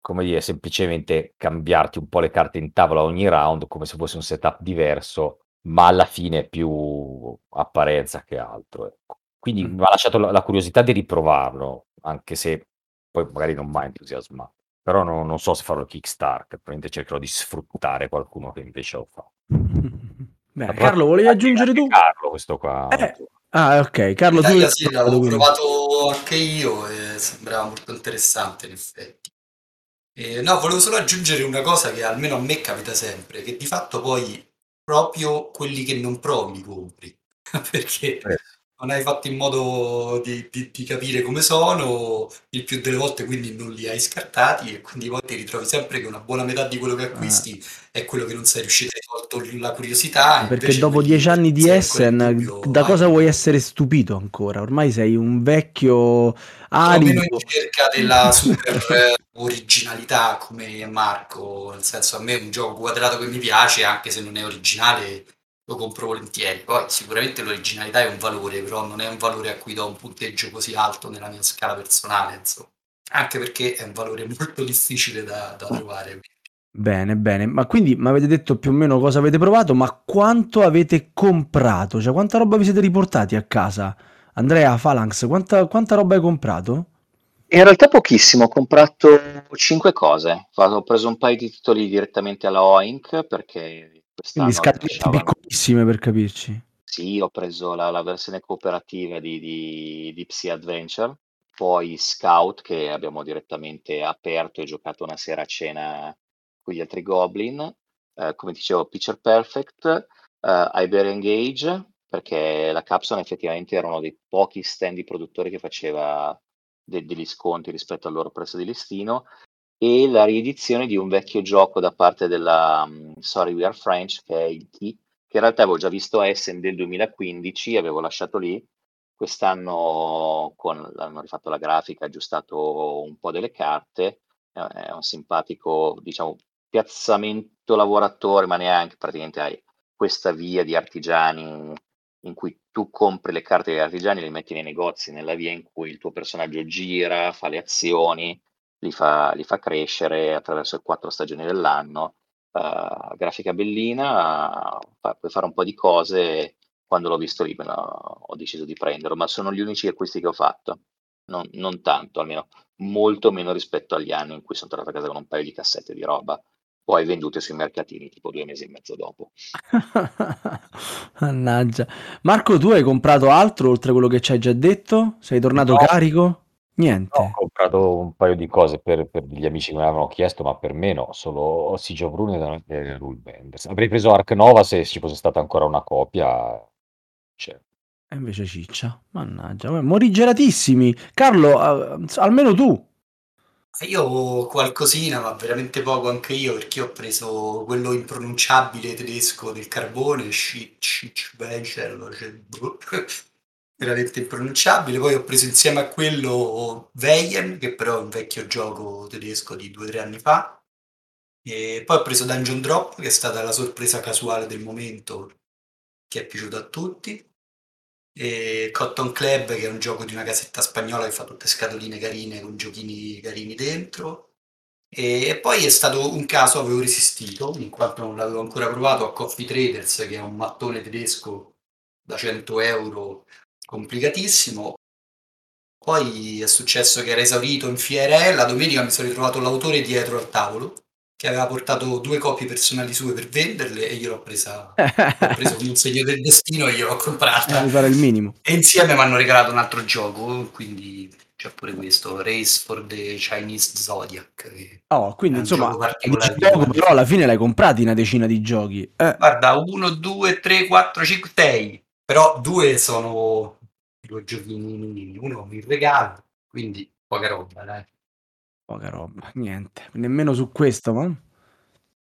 come dire, semplicemente cambiarti un po' le carte in tavola ogni round come se fosse un setup diverso ma alla fine è più apparenza che altro, ecco. Quindi Mh. mi ha lasciato la la curiosità di riprovarlo, anche se poi magari non m'ha entusiasmato. Però no non so se farò il Kickstarter, probabilmente cercherò di sfruttare qualcuno che invece lo fa. Bene, Carlo volevi aggiungere tu? Carlo questo qua. Eh. Ah, ok. Carlo, tu Italia sì, l'avevo provato anche io e sembrava molto interessante in effetti. E, no, volevo solo aggiungere una cosa che almeno a me capita sempre, che di fatto poi proprio quelli che non provi li compri, perché Eh. non hai fatto in modo di, di- di capire come sono, il più delle volte quindi non li hai scartati e quindi poi ti ritrovi sempre che una buona metà di quello che acquisti è quello che non sei riuscito a tolto la curiosità. Perché dopo dieci anni di Essen, dubbio, da cosa vuoi essere stupito ancora? Ormai sei un vecchio arido. in cerca della super eh, originalità come Marco, nel senso a me un gioco quadrato che mi piace, anche se non è originale, lo compro volentieri. Poi sicuramente l'originalità è un valore, però non è un valore a cui do un punteggio così alto nella mia scala personale, insomma. Anche perché è un valore molto difficile da, da trovare. Bene, bene. Ma quindi mi avete detto più o meno cosa avete provato, ma quanto avete comprato? Cioè, quanta roba vi siete riportati a casa? Andrea, Phalanx, quanta, quanta roba hai comprato? In realtà pochissimo, ho comprato 5 cose. Ho preso un paio di titoli direttamente alla Oink perché Quindi scatolette lasciavano... piccolissime per capirci. Sì, ho preso la, la versione cooperativa di, di, di Psy Adventure, poi Scout che abbiamo direttamente aperto e giocato una sera a cena con gli altri Goblin, eh, come dicevo Picture Perfect, eh, Iberian Gage, perché la Capsule effettivamente era uno dei pochi stand di produttori che faceva de- degli sconti rispetto al loro prezzo di listino, e la riedizione di un vecchio gioco da parte della um, Sorry We Are French, che è il Key, che in realtà avevo già visto a Essen del 2015, avevo lasciato lì, quest'anno con, hanno rifatto la grafica, aggiustato un po' delle carte, è un simpatico, diciamo, piazzamento lavoratore, ma neanche praticamente hai questa via di artigiani in cui tu compri le carte degli artigiani, le metti nei negozi, nella via in cui il tuo personaggio gira, fa le azioni, li fa, li fa crescere attraverso le quattro stagioni dell'anno. Uh, grafica bellina, uh, puoi fare un po' di cose. Quando l'ho visto lì, lo, ho deciso di prenderlo, ma sono gli unici acquisti che ho fatto. Non, non tanto, almeno molto meno rispetto agli anni in cui sono tornato a casa con un paio di cassette di roba poi vendute sui mercatini tipo due mesi e mezzo dopo. Mannaggia. Marco, tu hai comprato altro oltre a quello che ci hai già detto? Sei tornato No. carico? Niente. No, ho comprato un paio di cose per, per gli amici che me l'avevano chiesto, ma per me no, solo Siege of Rune e Rule Benders. Avrei preso Ark Nova se ci fosse stata ancora una copia. Cioè, E invece ciccia. Mannaggia. Morigeratissimi. Carlo, eh, almeno tu. Io qualcosina, ma veramente poco anche io, perché ho preso quello impronunciabile tedesco del carbone, Schi- Schitzwechsel, cioè, boh, veramente impronunciabile. Poi ho preso insieme a quello Weyem, che però è un vecchio gioco tedesco di due o tre anni fa. E poi ho preso Dungeon Drop, che è stata la sorpresa casuale del momento, che è piaciuto a tutti. E Cotton Club, che è un gioco di una casetta spagnola che fa tutte scatoline carine con giochini carini dentro. E poi è stato un caso, avevo resistito, in quanto non l'avevo ancora provato, a Coffee Traders, che è un mattone tedesco da 100 euro, complicatissimo. Poi è successo che era esaurito in fiera e la domenica mi sono ritrovato l'autore dietro al tavolo che aveva portato due copie personali sue per venderle e io l'ho presa l'ho preso come un segno del destino e gliel'ho comprata Eh, il minimo. e insieme mi hanno regalato un altro gioco quindi c'è pure questo Race for the Chinese Zodiac Oh, quindi insomma, gioco però alla fine l'hai comprati una decina di giochi. Eh, guarda 1, 2, 3, 4, 5, 6 però due sono due giochini uno mi regalo quindi poca roba dai poca roba, niente. Nemmeno su questo, ma...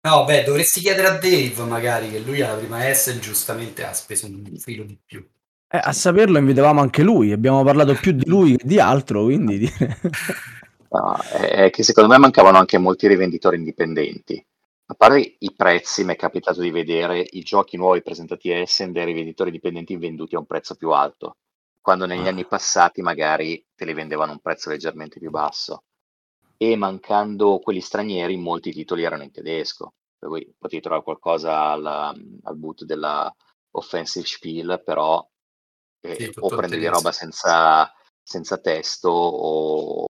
No, beh, dovresti chiedere a Dave magari che lui alla prima S giustamente ha speso un filo di più. Eh, a saperlo invitavamo anche lui, abbiamo parlato più di lui che di altro, quindi... No, è che secondo me mancavano anche molti rivenditori indipendenti. A parte i prezzi, mi è capitato di vedere i giochi nuovi presentati a Essen dai rivenditori indipendenti venduti a un prezzo più alto, quando negli anni Ah, passati magari te li vendevano a un prezzo leggermente più basso. E mancando quelli stranieri, molti titoli erano in tedesco, per cui potevi trovare qualcosa al, al boot della Offensive Spiel, però Sì, eh, o tutto in prendevi roba senza, senza testo o,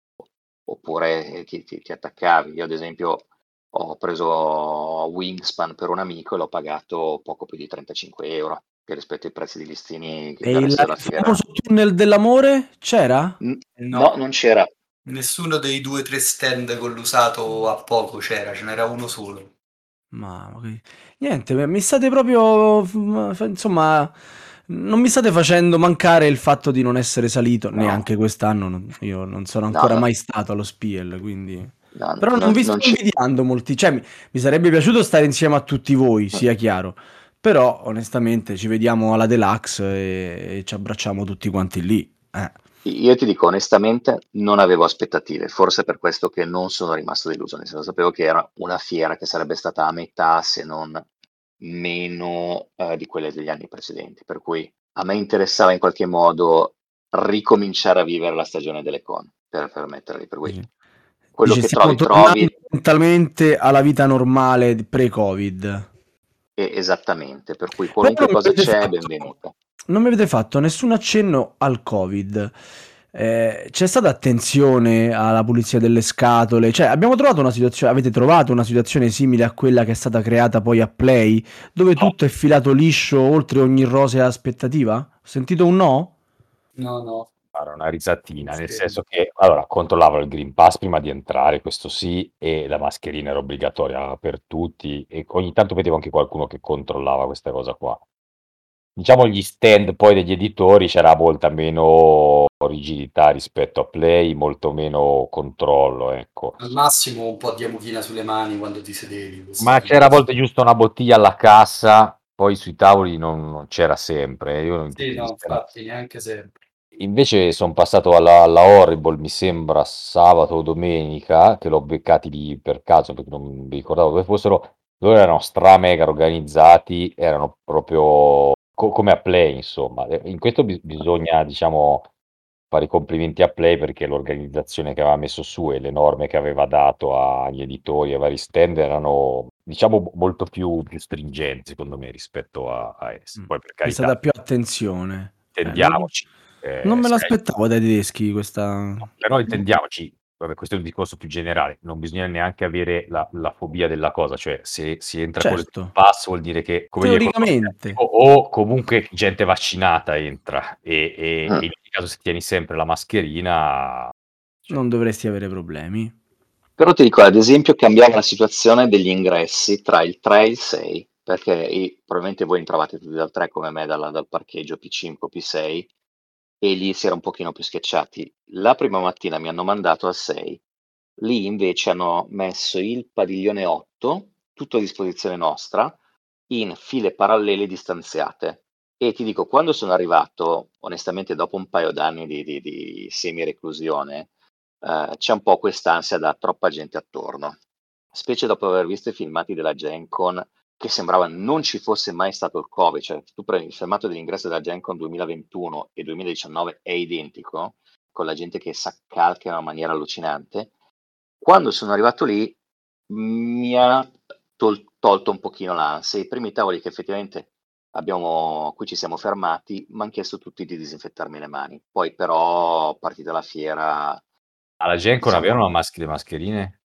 oppure ti, ti- ti attaccavi. Io ad esempio ho preso Wingspan per un amico e l'ho pagato poco più di 35 euro, che rispetto ai prezzi di listini che E il, famoso tunnel dell'amore c'era? N- no, No, non c'era. Nessuno dei due o tre stand con l'usato a poco c'era, ce n'era uno solo. Ma niente, mi state proprio, insomma, non mi state facendo mancare il fatto di non essere salito, No, neanche quest'anno, non- io non sono no, ancora no, mai stato allo Spiel, quindi... no, Però non non, vi sto invidiando molti, cioè mi, mi sarebbe piaciuto stare insieme a tutti voi, sia chiaro, però onestamente ci vediamo alla Deluxe e, e ci abbracciamo tutti quanti lì. Eh. Io ti dico onestamente, non avevo aspettative, forse per questo che non sono rimasto deluso, nel senso sapevo che era una fiera che sarebbe stata a metà, se non meno, eh, di quelle degli anni precedenti, per cui a me interessava in qualche modo ricominciare a vivere la stagione delle con, per, per metterli, per cui quello Dice, che trovi, trovi, mentalmente alla vita normale pre-Covid. esattamente, per cui qualunque cosa c'è benvenuta. Non mi avete fatto nessun accenno al Covid. Eh, c'è stata attenzione alla pulizia delle scatole? Cioè, abbiamo trovato una situazione, avete trovato una situazione simile a quella che è stata creata poi a Play, dove No, tutto è filato liscio oltre ogni rosea aspettativa? Ho sentito un no? No, no, Fare una risatina, nel confermo. senso che allora controllavano il Green Pass prima di entrare, questo sì, e la mascherina era obbligatoria per tutti, e ogni tanto vedevo anche qualcuno che controllava questa cosa qua. Diciamo gli stand poi degli editori c'era molta meno rigidità rispetto a Play, molto meno controllo, ecco. Al massimo un po' di amuchina sulle mani quando ti sedevi, Ma c'era a volte giusto una bottiglia alla cassa, poi sui tavoli non, non c'era sempre. Io in Sì, no, infatti, neanche sempre. Invece sono passato alla, alla Horrible, mi sembra sabato o domenica, che l'ho beccati lì per caso perché non mi ricordavo dove fossero. Loro erano stra mega organizzati, erano proprio co- come a Play, insomma. E In questo bis- bisogna, diciamo, fare i complimenti a Play perché l'organizzazione che aveva messo su e le norme che aveva dato agli editori e vari stand erano, diciamo, molto più, più stringenti, secondo me, rispetto a, a esse. Mm. Poi, per È carità, stata più attenzione. Eh, non, intendiamoci. eh, non me l'aspettavo dai tedeschi questa... No, però intendiamoci, vabbè, questo è un discorso più generale, non bisogna neanche avere la, la fobia della cosa, cioè se si entra con il Certo, pass vuol dire che, come dire, teoricamente. attivo, o comunque gente vaccinata entra e, e- Mm. e in ogni caso se tieni sempre la mascherina, cioè, Non dovresti avere problemi. Però ti dico, ad esempio, cambiava la situazione degli ingressi tra il 3 e il 6, perché probabilmente voi entravate tutti dal 3 come me, dalla- dal parcheggio P5 o P6, e lì si era un pochino più schiacciati. La prima mattina mi hanno mandato al 6 Lì invece hanno messo il padiglione 8, tutto a disposizione nostra, in file parallele distanziate. E ti dico, quando sono arrivato, onestamente dopo un paio d'anni di, di, di semi-reclusione, eh, c'è un po' quest'ansia da troppa gente attorno. Specie dopo aver visto i filmati della Gen Con, che sembrava non ci fosse mai stato il Covid, cioè tu prendi il filmato dell'ingresso della Gen Con 2021 e 2019 è identico, con la gente che s'accalca in una maniera allucinante. Quando sono arrivato lì mi ha tol- tolto un pochino l'ansia. I primi tavoli che effettivamente abbiamo, qui ci siamo fermati, mi hanno chiesto tutti di disinfettarmi le mani. Poi però, partita la fiera... Alla Gen Con avevano le mascherine?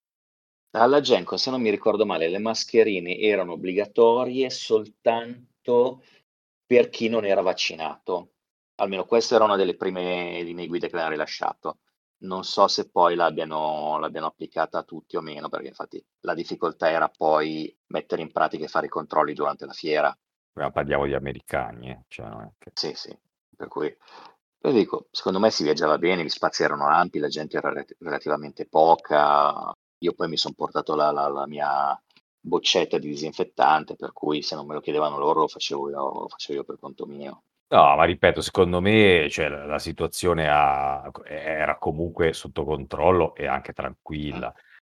Alla Gen Con, se non mi ricordo male, le mascherine erano obbligatorie soltanto per chi non era vaccinato. Almeno questa era una delle prime linee guida che avevano rilasciato. Non so se poi l'abbiano, l'abbiano applicata a tutti o meno, perché infatti la difficoltà era poi mettere in pratica e fare i controlli durante la fiera. Ma parliamo di americani, eh, cioè che- Sì, sì, per cui dico, secondo me si viaggiava bene, gli spazi erano ampi, la gente era re- relativamente poca. Io poi mi sono portato la, la- la mia boccetta di disinfettante, per cui se non me lo chiedevano loro lo facevo io, lo facevo io per conto mio. No, ma ripeto, secondo me, cioè, la la situazione ha era comunque sotto controllo e anche tranquilla.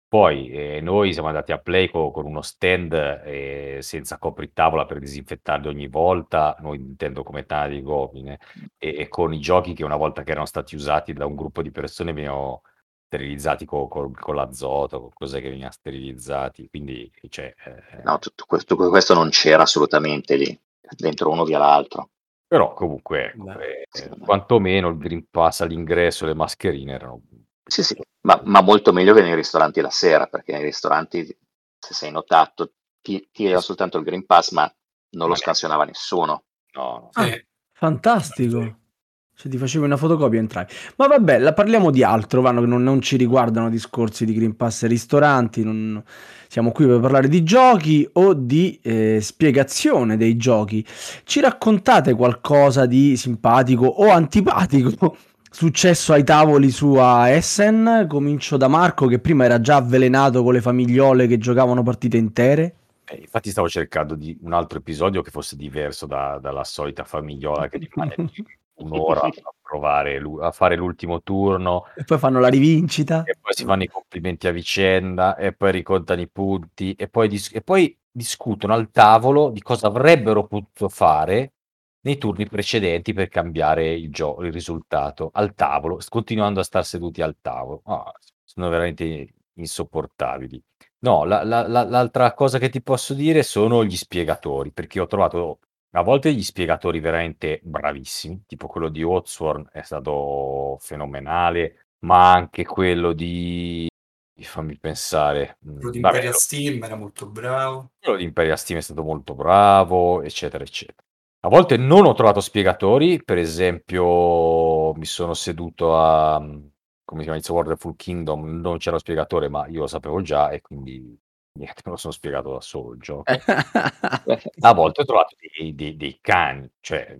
Poi, ehm, noi siamo andati a Play co con uno stand, ehm, senza copritavola per disinfettarli ogni volta, noi intendo come tana di Gobline, e e con i giochi che una volta che erano stati usati da un gruppo di persone venivano sterilizzati co col con l'azoto, con cos'è che veniva sterilizzati, quindi cioè, ehm No, tutto questo, tutto questo non c'era assolutamente lì, dentro uno via l'altro. Però comunque ecco, Beh, ehm, quantomeno il Green Pass all'ingresso e le mascherine erano Sì, sì, ma, ma molto meglio che nei ristoranti la sera, perché nei ristoranti, se sei notato, ti, ti era soltanto il Green Pass, ma non lo Ma- scansionava nessuno. no, no. Ah, Sì. fantastico. Se ti facevi una fotocopia entrai. Ma vabbè, la parliamo di altro, vanno che non, non ci riguardano discorsi di Green Pass e ristoranti. non- Siamo qui per parlare di giochi o di eh, spiegazione dei giochi. Ci raccontate qualcosa di simpatico o antipatico successo ai tavoli su a Essen? Comincio da Marco che prima era già avvelenato con le famigliole che giocavano partite intere. Eh, infatti stavo cercando di un altro episodio che fosse diverso da- dalla solita famigliola che rimane lì un'ora a provare, a fare l'ultimo turno E poi fanno la rivincita. e poi si fanno i complimenti a vicenda e poi ricontano i punti e poi, dis- e poi discutono al tavolo di cosa avrebbero potuto fare nei turni precedenti per cambiare il, gio- il risultato al tavolo, continuando a star seduti al tavolo. Ah, sono veramente insopportabili. No, la- la- la- l'altra cosa che ti posso dire sono gli spiegatori, perché ho trovato a volte gli spiegatori veramente bravissimi, tipo quello di Oxford è stato fenomenale, ma anche quello di... fammi pensare. mm, Quello di vabbè, Imperial Steam era molto bravo. quello di Imperial Steam è stato molto bravo, eccetera, eccetera. A volte non ho trovato spiegatori, per esempio mi sono seduto a, come si chiama, It's a Wonderful Kingdom, non c'era spiegatore, ma io lo sapevo già e quindi niente, me lo sono spiegato da solo il gioco. A volte ho trovato dei, dei- dei cani, cioè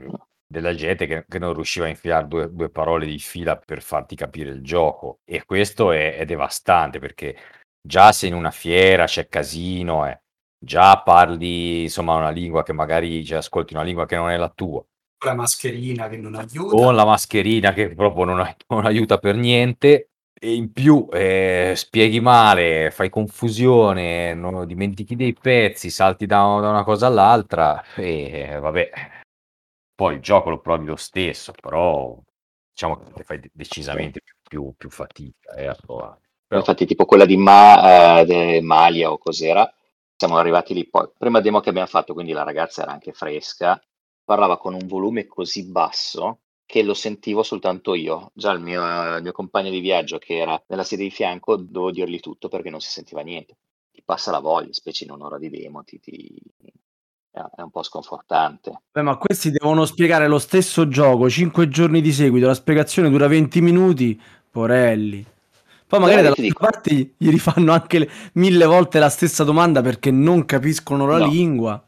della gente che, che non riusciva a infilare due, due parole di fila per farti capire il gioco. E questo è, è devastante perché già se in una fiera c'è casino, eh, già parli insomma una lingua che magari cioè, ascolti una lingua che non è la tua, la mascherina che non aiuta. con la mascherina che proprio non, ai- non aiuta per niente. E in più eh, spieghi male, fai confusione, non- dimentichi dei pezzi, salti da, da una cosa all'altra e vabbè, poi il gioco lo provi lo stesso, però diciamo che fai de- decisamente più, più- più fatica eh, a provare. Però, Infatti, tipo quella di Ma, eh, Malia o cos'era, siamo arrivati lì poi. Prima demo che abbiamo fatto, quindi la ragazza era anche fresca, parlava con un volume così basso che lo sentivo soltanto io. Già il mio, il mio compagno di viaggio che era nella sedia di fianco, dovevo dirgli tutto perché non si sentiva niente. Ti passa la voglia, specie in un'ora di demo, ti, ti- è un po' sconfortante. Beh, ma questi devono spiegare lo stesso gioco 5 giorni di seguito, la spiegazione dura 20 minuti, porelli. Poi magari dico- parte gli gli rifanno anche le- mille volte la stessa domanda perché non capiscono la No. lingua.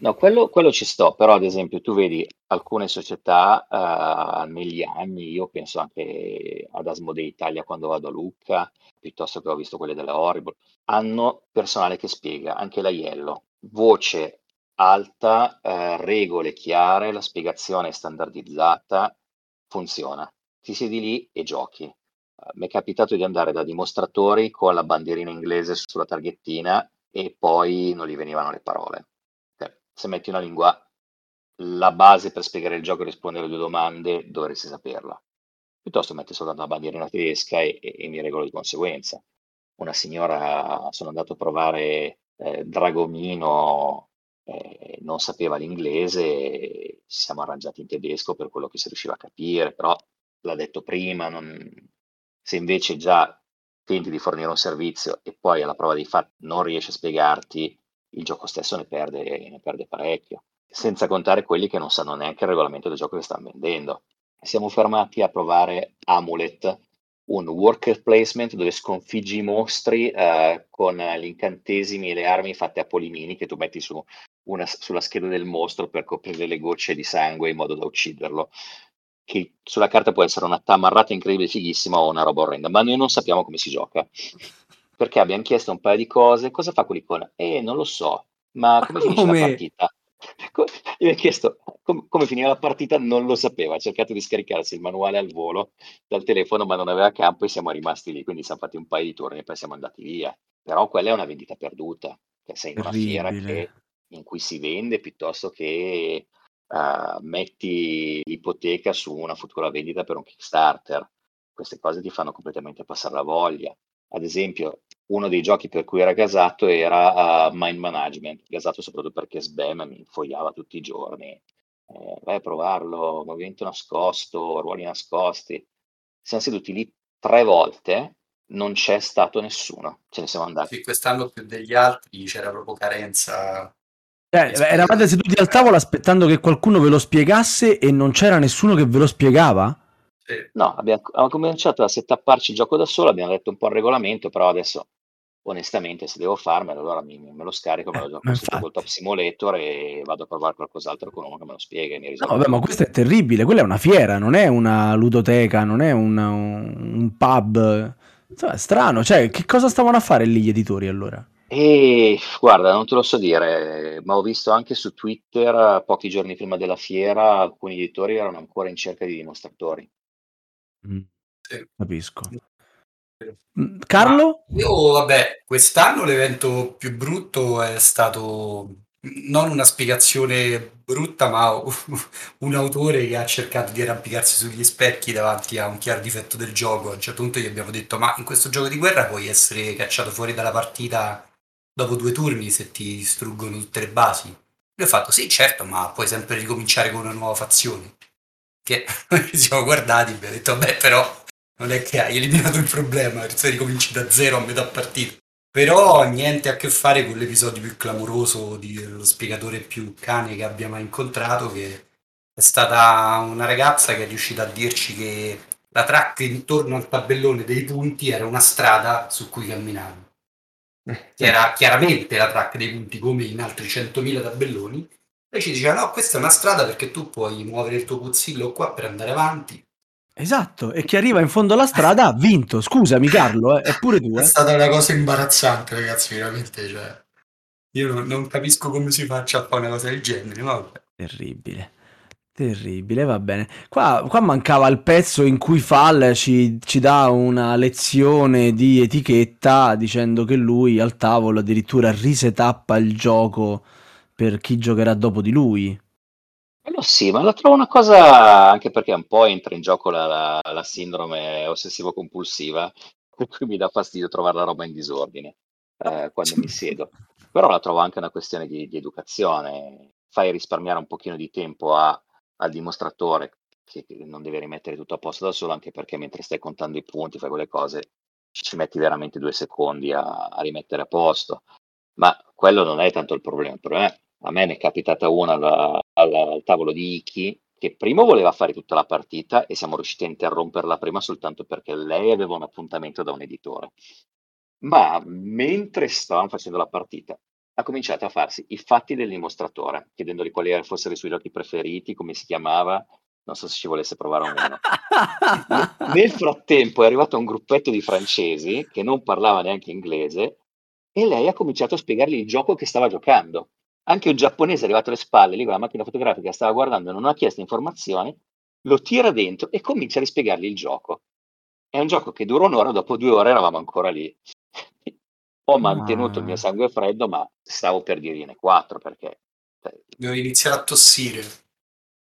No, quello, quello ci sto, però ad esempio tu vedi alcune società eh, negli anni, io penso anche ad Asmodee Italia quando vado a Lucca, piuttosto che ho visto quelle della Horrible, hanno personale che spiega, anche la Yellow, voce alta, eh, regole chiare, la spiegazione standardizzata, funziona. Ti siedi lì e giochi. Mi è capitato di andare da dimostratori con la bandierina inglese sulla targhettina e poi non gli venivano le parole. Se metti una lingua, la base per spiegare il gioco e rispondere a due domande dovresti saperla. Piuttosto metti soltanto la bandierina tedesca e, e, e mi regolo di conseguenza. Una signora, sono andato a provare eh, Dragomino, eh, non sapeva l'inglese, ci siamo arrangiati in tedesco per quello che si riusciva a capire, però l'ha detto prima, non... se invece già tenti di fornire un servizio e poi alla prova dei fatti non riesce a spiegarti, il gioco stesso ne perde, ne perde parecchio. Senza contare quelli che non sanno neanche il regolamento del gioco che stanno vendendo. Siamo fermati a provare Amulet, un worker placement dove sconfiggi i mostri eh, con gli incantesimi e le armi fatte a polimini che tu metti su una, sulla scheda del mostro per coprire le gocce di sangue in modo da ucciderlo che sulla carta può essere una tamarrata incredibile, fighissima o una roba orrenda, ma noi non sappiamo come si gioca. Perché abbiamo chiesto un paio di cose, cosa fa quell'icona? Eh, non lo so, ma come finisce la partita? Gli ho chiesto com- come finiva la partita, non lo sapeva, ha cercato di scaricarsi il manuale al volo dal telefono, ma non aveva campo e siamo rimasti lì, quindi siamo fatti un paio di turni e poi siamo andati via. Però quella è una vendita perduta, che sei in una fiera che, in cui si vende piuttosto che uh, metti l'ipoteca su una futura vendita per un Kickstarter. Queste cose ti fanno completamente passare la voglia. Ad esempio, uno dei giochi per cui era gasato era uh, Mind Management, gasato soprattutto perché Sbam mi infogliava tutti i giorni. Eh, vai a provarlo, movimento nascosto, ruoli nascosti. Siamo seduti lì tre volte, non c'è stato nessuno, ce ne siamo andati. Sì, quest'anno più degli altri c'era proprio carenza cioè, eravate seduti al tavolo aspettando che qualcuno ve lo spiegasse e non c'era nessuno che ve lo spiegava? Sì. No, abbiamo, abbiamo cominciato a setapparci il gioco da solo, abbiamo letto un po' il regolamento, però adesso onestamente se devo farmelo allora mi, me lo scarico, me lo gioco eh, col Top Simulator e vado a provare qualcos'altro con uno che me lo spiega e mi. No, vabbè, ma questo è terribile, quella è una fiera, non è una ludoteca, non è una, un, un pub. Insomma, è strano, cioè che cosa stavano a fare lì gli editori allora? E guarda, non te lo so dire, ma ho visto anche su Twitter pochi giorni prima della fiera alcuni editori erano ancora in cerca di dimostratori. Mm, Sì. capisco. Mm, Carlo? io, vabbè, quest'anno l'evento più brutto è stato non una spiegazione brutta, ma un autore che ha cercato di arrampicarsi sugli specchi davanti a un chiaro difetto del gioco. A un certo punto gli abbiamo detto: Ma in questo gioco di guerra puoi essere cacciato fuori dalla partita dopo due turni se ti distruggono tutte le basi. Io ho fatto sì, certo, ma puoi sempre ricominciare con una nuova fazione. Che ci siamo guardati e abbiamo detto, beh, però non è che hai eliminato il problema, se ricominci da zero a metà partita. Però niente a che fare con l'episodio più clamoroso dello spiegatore più cane che abbia mai incontrato, che è stata una ragazza che è riuscita a dirci che la track intorno al tabellone dei punti era una strada su cui camminare che era chiaramente la track dei punti come in altri 100.000 tabelloni, e ci diceva no, questa è una strada perché tu puoi muovere il tuo puzzillo qua per andare avanti. Esatto, e chi arriva in fondo alla strada ha vinto. Scusami Carlo, eh, è pure tu. Eh. È stata una cosa imbarazzante, ragazzi, veramente. Cioè, io non, non capisco come si faccia a fare una cosa del genere. Vabbè. Terribile. Terribile, va bene. Qua, qua mancava il pezzo in cui Fall ci, ci dà una lezione di etichetta dicendo che lui al tavolo addirittura risetappa il gioco per chi giocherà dopo di lui. Quello sì, ma la trovo una cosa anche perché un po' entra in gioco la, la, la sindrome ossessivo-compulsiva, per cui mi dà fastidio trovare la roba in disordine eh, quando mi siedo. Però la trovo anche una questione di, di educazione. Fai risparmiare un pochino di tempo a al dimostratore che non deve rimettere tutto a posto da solo, anche perché mentre stai contando i punti, fai quelle cose, ci metti veramente due secondi a, a rimettere a posto. Ma quello non è tanto il problema. Il problema è, a me ne è capitata una alla, alla, al tavolo di Iki che prima voleva fare tutta la partita e siamo riusciti a interromperla prima soltanto perché lei aveva un appuntamento da un editore. Ma mentre stavamo facendo la partita, ha cominciato a farsi i fatti del dimostratore, chiedendogli quali fossero i suoi giochi preferiti, come si chiamava, non so se ci volesse provare o meno. Nel frattempo è arrivato un gruppetto di francesi che non parlava neanche inglese e lei ha cominciato a spiegargli il gioco che stava giocando. Anche un giapponese è arrivato alle spalle lì con la macchina fotografica, stava guardando, non ha chiesto informazioni, lo tira dentro e comincia a rispiegargli il gioco. È un gioco che dura un'ora, dopo due ore eravamo ancora lì. Ho mantenuto il mio sangue freddo, ma stavo per dirne quattro perché... Cioè, Devo iniziare a tossire.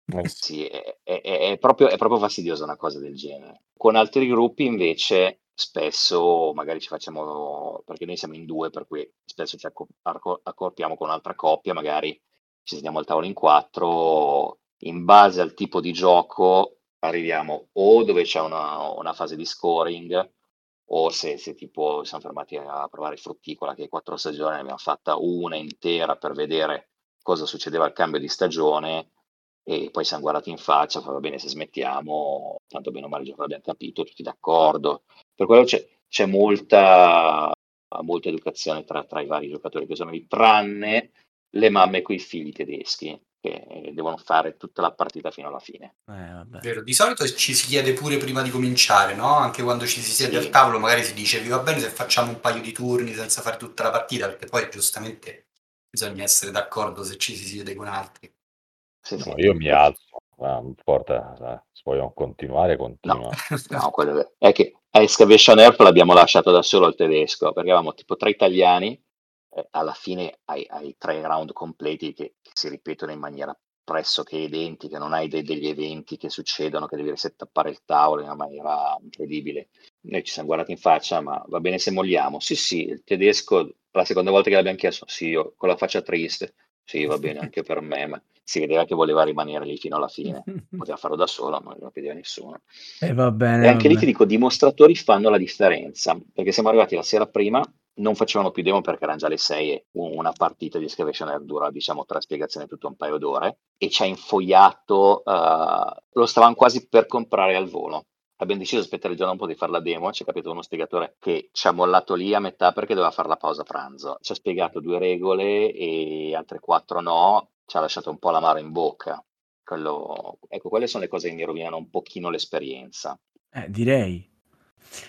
Eh sì, è, è, è, proprio, è proprio fastidiosa una cosa del genere. Con altri gruppi invece spesso magari ci facciamo, perché noi siamo in due, per cui spesso ci accorpiamo con un'altra coppia, magari ci sediamo al tavolo in quattro, in base al tipo di gioco arriviamo o dove c'è una, una fase di scoring, o se, se, tipo siamo fermati a provare frutticola, che quattro stagioni ne abbiamo fatta una intera per vedere cosa succedeva al cambio di stagione, e poi siamo guardati in faccia, fa va bene se smettiamo, tanto bene o male l'abbiamo capito, tutti d'accordo. Per quello c'è, c'è molta, molta educazione tra, tra, i vari giocatori che sono lì, tranne le mamme con i figli tedeschi che devono fare tutta la partita fino alla fine. Eh, Vero, di solito ci si chiede pure prima di cominciare, no? Anche quando ci si siede sì. al tavolo magari si dice vi va bene se facciamo un paio di turni senza fare tutta la partita, perché poi giustamente bisogna essere d'accordo se ci si siede con altri. Sì, no, io mi alzo, ma non importa, se vogliono continuare, continua. No, no quello è che a Excavation Earth l'abbiamo lasciato da solo al tedesco, perché avevamo tipo tre italiani, eh, alla fine hai, hai, tre round completi che, che, si ripetono in maniera pressoché identica, non hai dei, degli eventi che succedono, che devi resettappare il tavolo in una maniera incredibile. Noi ci siamo guardati in faccia, ma va bene se molliamo? Sì, sì, il tedesco, la seconda volta che l'abbiamo chiesto, sì, io con la faccia triste, sì, va bene anche per me, ma si vedeva che voleva rimanere lì fino alla fine. Poteva farlo da solo, ma non lo chiedeva nessuno. E va bene. E anche lì ti dico, dimostratori fanno la differenza, perché siamo arrivati la sera prima, non facevano più demo perché erano già le 6 e una partita di Excavation dura, diciamo, tre spiegazioni tutto un paio d'ore, e ci ha infogliato, uh, lo stavano quasi per comprare al volo abbiamo deciso di aspettare il giorno un po' di fare la demo, ci è capito uno spiegatore che ci ha mollato lì a metà perché doveva fare la pausa pranzo. Ci ha spiegato due regole e altre quattro no, ci ha lasciato un po' l'amaro in bocca. Quello, ecco, quelle sono le cose che mi rovinano un pochino l'esperienza. Eh, direi.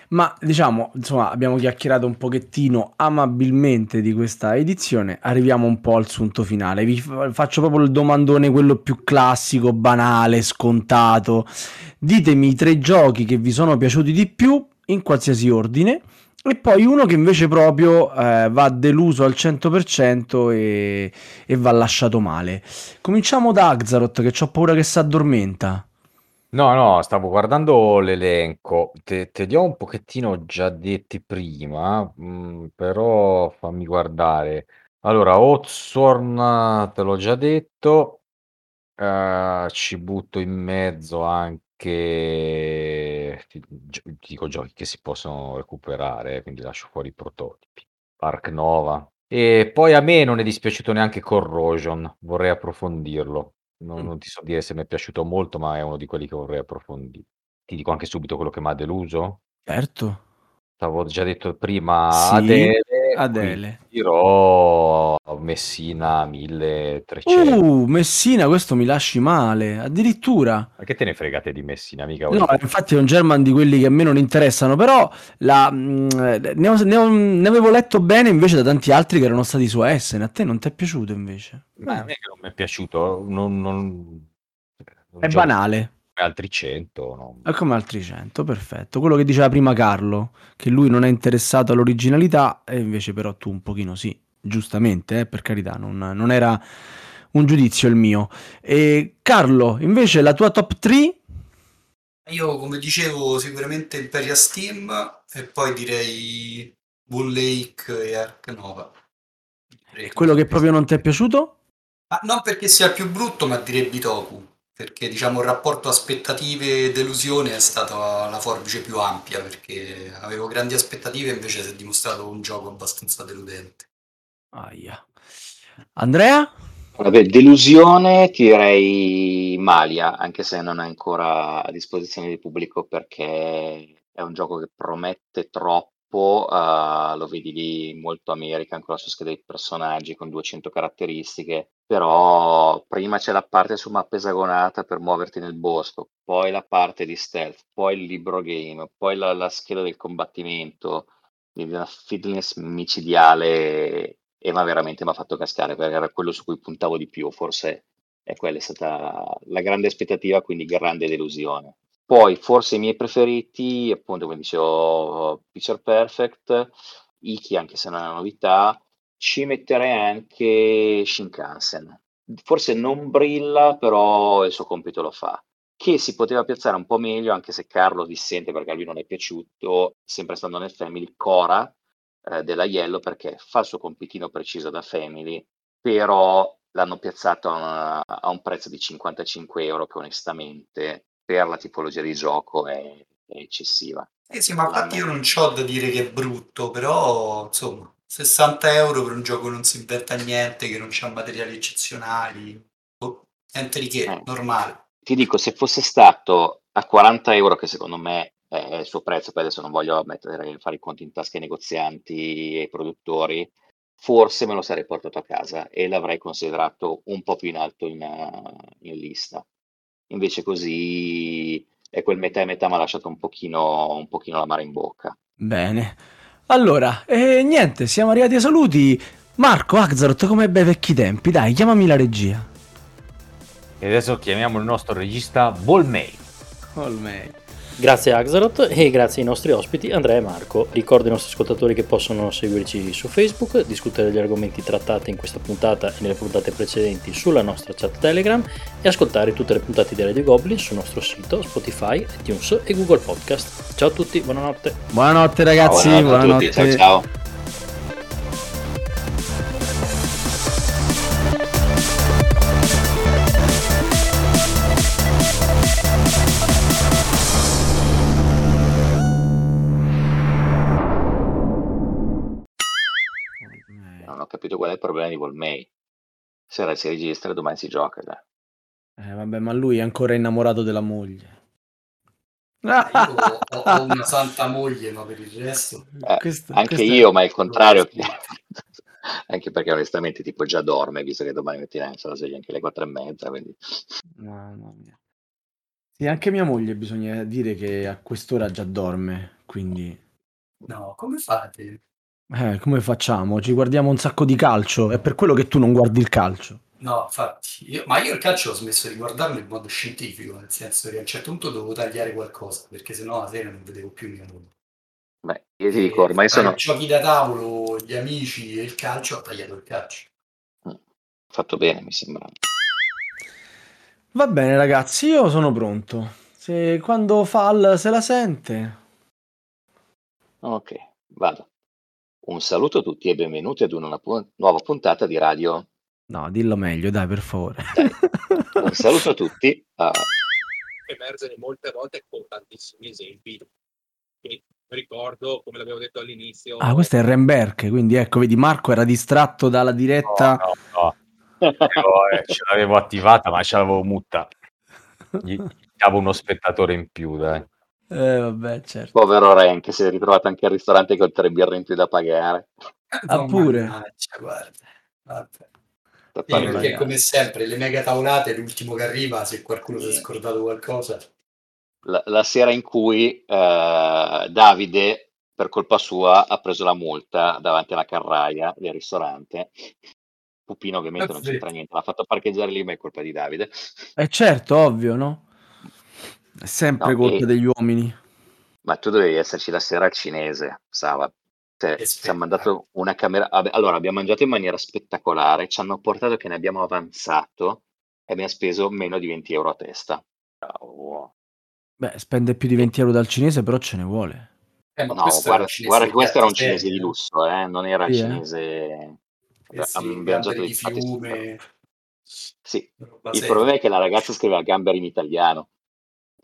Ma diciamo, insomma, abbiamo chiacchierato un pochettino amabilmente di questa edizione, arriviamo un po' al sunto finale. Vi faccio proprio il domandone, quello più classico, banale, scontato. Ditemi i tre giochi che vi sono piaciuti di più in qualsiasi ordine e poi uno che invece proprio eh, va deluso al 100% e, e va lasciato male. Cominciamo da Axaroth che ho paura che si addormenta. No, no, stavo guardando l'elenco, te, te li ho un pochettino già detti prima, mm, però fammi guardare. Allora, Hawthorne te l'ho già detto, eh, ci butto in mezzo anche, ti, ti dico giochi che si possono recuperare, quindi lascio fuori i prototipi. Ark Nova. E poi a me non è dispiaciuto neanche Corrosion, vorrei approfondirlo. Non, non ti so dire se mi è piaciuto molto, ma è uno di quelli che vorrei approfondire. Ti dico anche subito quello che mi ha deluso. Certo. T'avevo già detto prima Sì, Adele, Adele. dirò Messina 1300. Uh, Messina, questo mi lasci male, addirittura. Ma che te ne fregate di Messina, mica No, infatti è un German di quelli che a me non interessano, però la, mh, ne, ho- ne ho- ne avevo letto bene invece da tanti altri che erano stati su Essen. A te non ti è piaciuto invece? Ma a me che non mi è piaciuto, non, non È gioco banale. Come altri 100. no. È come altri 100, perfetto. Quello che diceva prima Carlo, che lui non è interessato all'originalità, e invece però tu un pochino sì, giustamente, eh, per carità, non, non era un giudizio il mio. E Carlo, invece la tua top 3? Io, come dicevo, sicuramente Imperia Steam e poi direi Bull Lake e Ark Nova. E quello che proprio non ti è piaciuto? Ma non perché sia più brutto, ma direi Bitoku, perché diciamo il rapporto aspettative e delusione è stata la forbice più ampia, perché avevo grandi aspettative e invece si è dimostrato un gioco abbastanza deludente. Aia. Andrea? Vabbè, delusione ti direi Malia, anche se non è ancora a disposizione del pubblico perché è un gioco che promette troppo uh, lo vedi lì molto American con la sua scheda di personaggi con 200 caratteristiche, però prima c'è la parte su mappa esagonata per muoverti nel bosco, poi la parte di stealth, poi il libro game, poi la, la scheda del combattimento, di una fitness micidiale e ma veramente mi ha fatto cascare perché era quello su cui puntavo di più, forse è quella è stata la grande aspettativa, quindi grande delusione. Poi forse i miei preferiti, appunto come dicevo, Picture Perfect, Iki anche se non è una novità, ci metterei anche Shinkansen. Forse non brilla, però il suo compito lo fa. Che si poteva piazzare un po' meglio, anche se Carlo dissente perché a lui non è piaciuto, sempre stando nel Family, Cora eh, della Yellow perché fa il suo compitino preciso da Family, però l'hanno piazzato a, a un prezzo di 55 euro che onestamente per la tipologia di gioco è, è eccessiva. Eh sì, ma infatti io non ho da dire che è brutto, però insomma, 60 euro per un gioco che non si inventa niente, che non ha materiali eccezionali, oh, niente di che, eh. normale. Ti dico, se fosse stato a 40 euro, che secondo me è il suo prezzo, poi adesso non voglio mettere, fare i conti in tasca ai negozianti e produttori, forse me lo sarei portato a casa e l'avrei considerato un po' più in alto in, in lista. Invece così è quel metà e metà mi ha lasciato un pochino, un pochino l'amaro in bocca. Bene. Allora, e niente, siamo arrivati ai saluti. Marco, Axaroth, come bei vecchi tempi, dai, chiamami la regia. E adesso chiamiamo il nostro regista Volmei. Volmei. Grazie a Axaroth e grazie ai nostri ospiti Andrea e Marco. Ricordo ai nostri ascoltatori che possono seguirci su Facebook, discutere degli argomenti trattati in questa puntata e nelle puntate precedenti sulla nostra chat Telegram e ascoltare tutte le puntate di Radio Goblin sul nostro sito Spotify, iTunes e Google Podcast. Ciao a tutti, buonanotte. Buonanotte ragazzi, buonanotte. buonanotte. Ciao ciao. Capito qual è il problema di Volmei. Sera si registra e domani si gioca. Dai. Eh, vabbè, ma lui è ancora innamorato della moglie. Io ho, ho una santa moglie, ma per il resto... Eh, questo, anche io, è... ma il contrario. anche perché onestamente tipo già dorme, visto che domani mattina sono sveglia anche alle quattro e mezza. Quindi... Mamma mia. Sì, anche mia moglie bisogna dire che a quest'ora già dorme, quindi... No, come fate? Eh, come facciamo? Ci guardiamo un sacco di calcio, è per quello che tu non guardi il calcio. No, infatti, io, ma io il calcio ho smesso di guardarlo in modo scientifico, nel senso che a un certo punto dovevo tagliare qualcosa, perché sennò la sera non vedevo più mia moglie. Beh, io ti dico, ormai sono... Giochi da tavolo, gli amici e il calcio, ho tagliato il calcio. Mm, fatto bene, mi sembra. Va bene ragazzi, io sono pronto. Se quando Fall se la sente... Ok, vado. Un saluto a tutti e benvenuti ad una pu- nuova puntata di radio. No, dillo meglio, dai, per favore. Dai. Un saluto a tutti. Uh... Emergere molte volte con tantissimi esempi. Che ricordo, come l'avevo detto all'inizio. Ah, questo è Remberg, quindi ecco, vedi, Marco era distratto dalla diretta. No, no, no. Io, eh, ce l'avevo attivata, ma ce l'avevo mutta. Gli davo uno spettatore in più, dai. Eh, vabbè, certo. Povero Ren che si è ritrovato anche al ristorante con tre birre in più da pagare. Ah, pure. Mannaggia, guarda. Vabbè. Sì, perché come sempre le mega tavolate l'ultimo che arriva se qualcuno sì. si è scordato qualcosa la, la sera in cui eh, Davide per colpa sua ha preso la multa davanti alla carraia del ristorante Pupino ovviamente non c'entra niente l'ha fatto parcheggiare lì ma è colpa di Davide è eh certo ovvio no? È sempre no, colpa e... degli uomini. Ma tu dovevi esserci la sera al cinese, Sava. Cioè, ci hanno mandato una camera. Allora, abbiamo mangiato in maniera spettacolare. Ci hanno portato che ne abbiamo avanzato e abbiamo speso meno di 20 euro a testa. Oh. Beh, spende più di 20 euro dal cinese, però ce ne vuole. Eh, no, guarda, guarda, questo era un cinese di lusso, eh? non era sì, il cinese. Eh sì, abbiamo mangiato di fiume. Sì, il problema è che la ragazza scriveva gamberi in italiano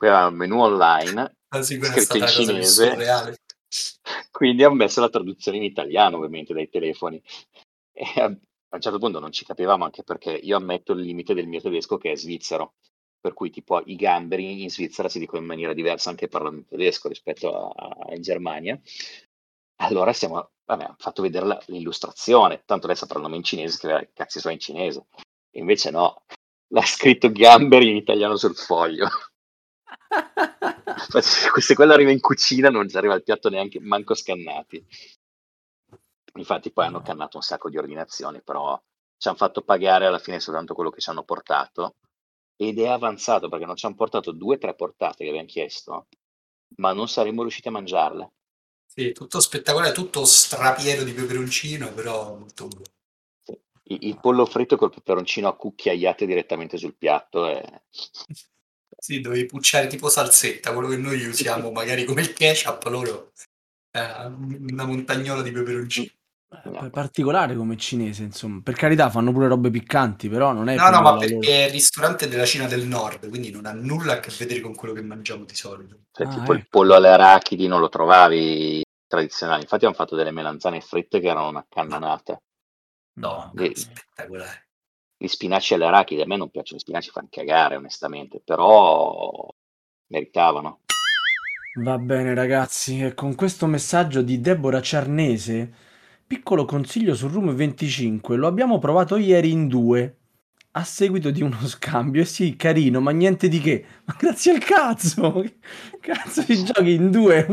aveva un menu online scritto in cinese. quindi ha messo la traduzione in italiano ovviamente dai telefoni. E a, un certo punto non ci capivamo anche perché io ammetto il limite del mio tedesco che è svizzero. Per cui tipo i gamberi in Svizzera si dicono in maniera diversa anche parlando tedesco rispetto a, in Germania. Allora siamo, vabbè, fatto vedere la- l'illustrazione, tanto lei saprà il nome in cinese, che cazzo so in cinese. Invece no, l'ha scritto Gamberi in italiano sul foglio. Se quello arriva in cucina non ci arriva il piatto neanche, manco scannati. Infatti poi hanno cannato un sacco di ordinazioni, però ci hanno fatto pagare alla fine soltanto quello che ci hanno portato ed è avanzato perché non ci hanno portato due o tre portate che abbiamo chiesto, ma non saremmo riusciti a mangiarle. Sì, tutto spettacolare, tutto strapieno di peperoncino, però molto buono. Sì. Il, il pollo fritto col peperoncino a cucchiaiate direttamente sul piatto è... Sì, dovevi pucciare tipo salsetta, quello che noi usiamo magari come il ketchup, loro eh, una montagnola di peperoncino. Eh, particolare come cinese, insomma. Per carità, fanno pure robe piccanti, però non è No, no, ma perché loro- è il ristorante della Cina del Nord, quindi non ha nulla a che vedere con quello che mangiamo di solito. Cioè, Ah, tipo il ecco. pollo alle arachidi non lo trovavi tradizionale. Infatti hanno fatto delle melanzane fritte che erano una cannonata. No, Sì. spettacolare. Gli spinaci alle arachidi, a me non piacciono, gli spinaci fanno cagare onestamente, però meritavano. Va bene, ragazzi, e con questo messaggio di Deborah Ciarnese, piccolo consiglio su Room 25, lo abbiamo provato ieri in due, a seguito di uno scambio, e sì, carino, ma niente di che, ma grazie al cazzo, cazzo di giochi in due,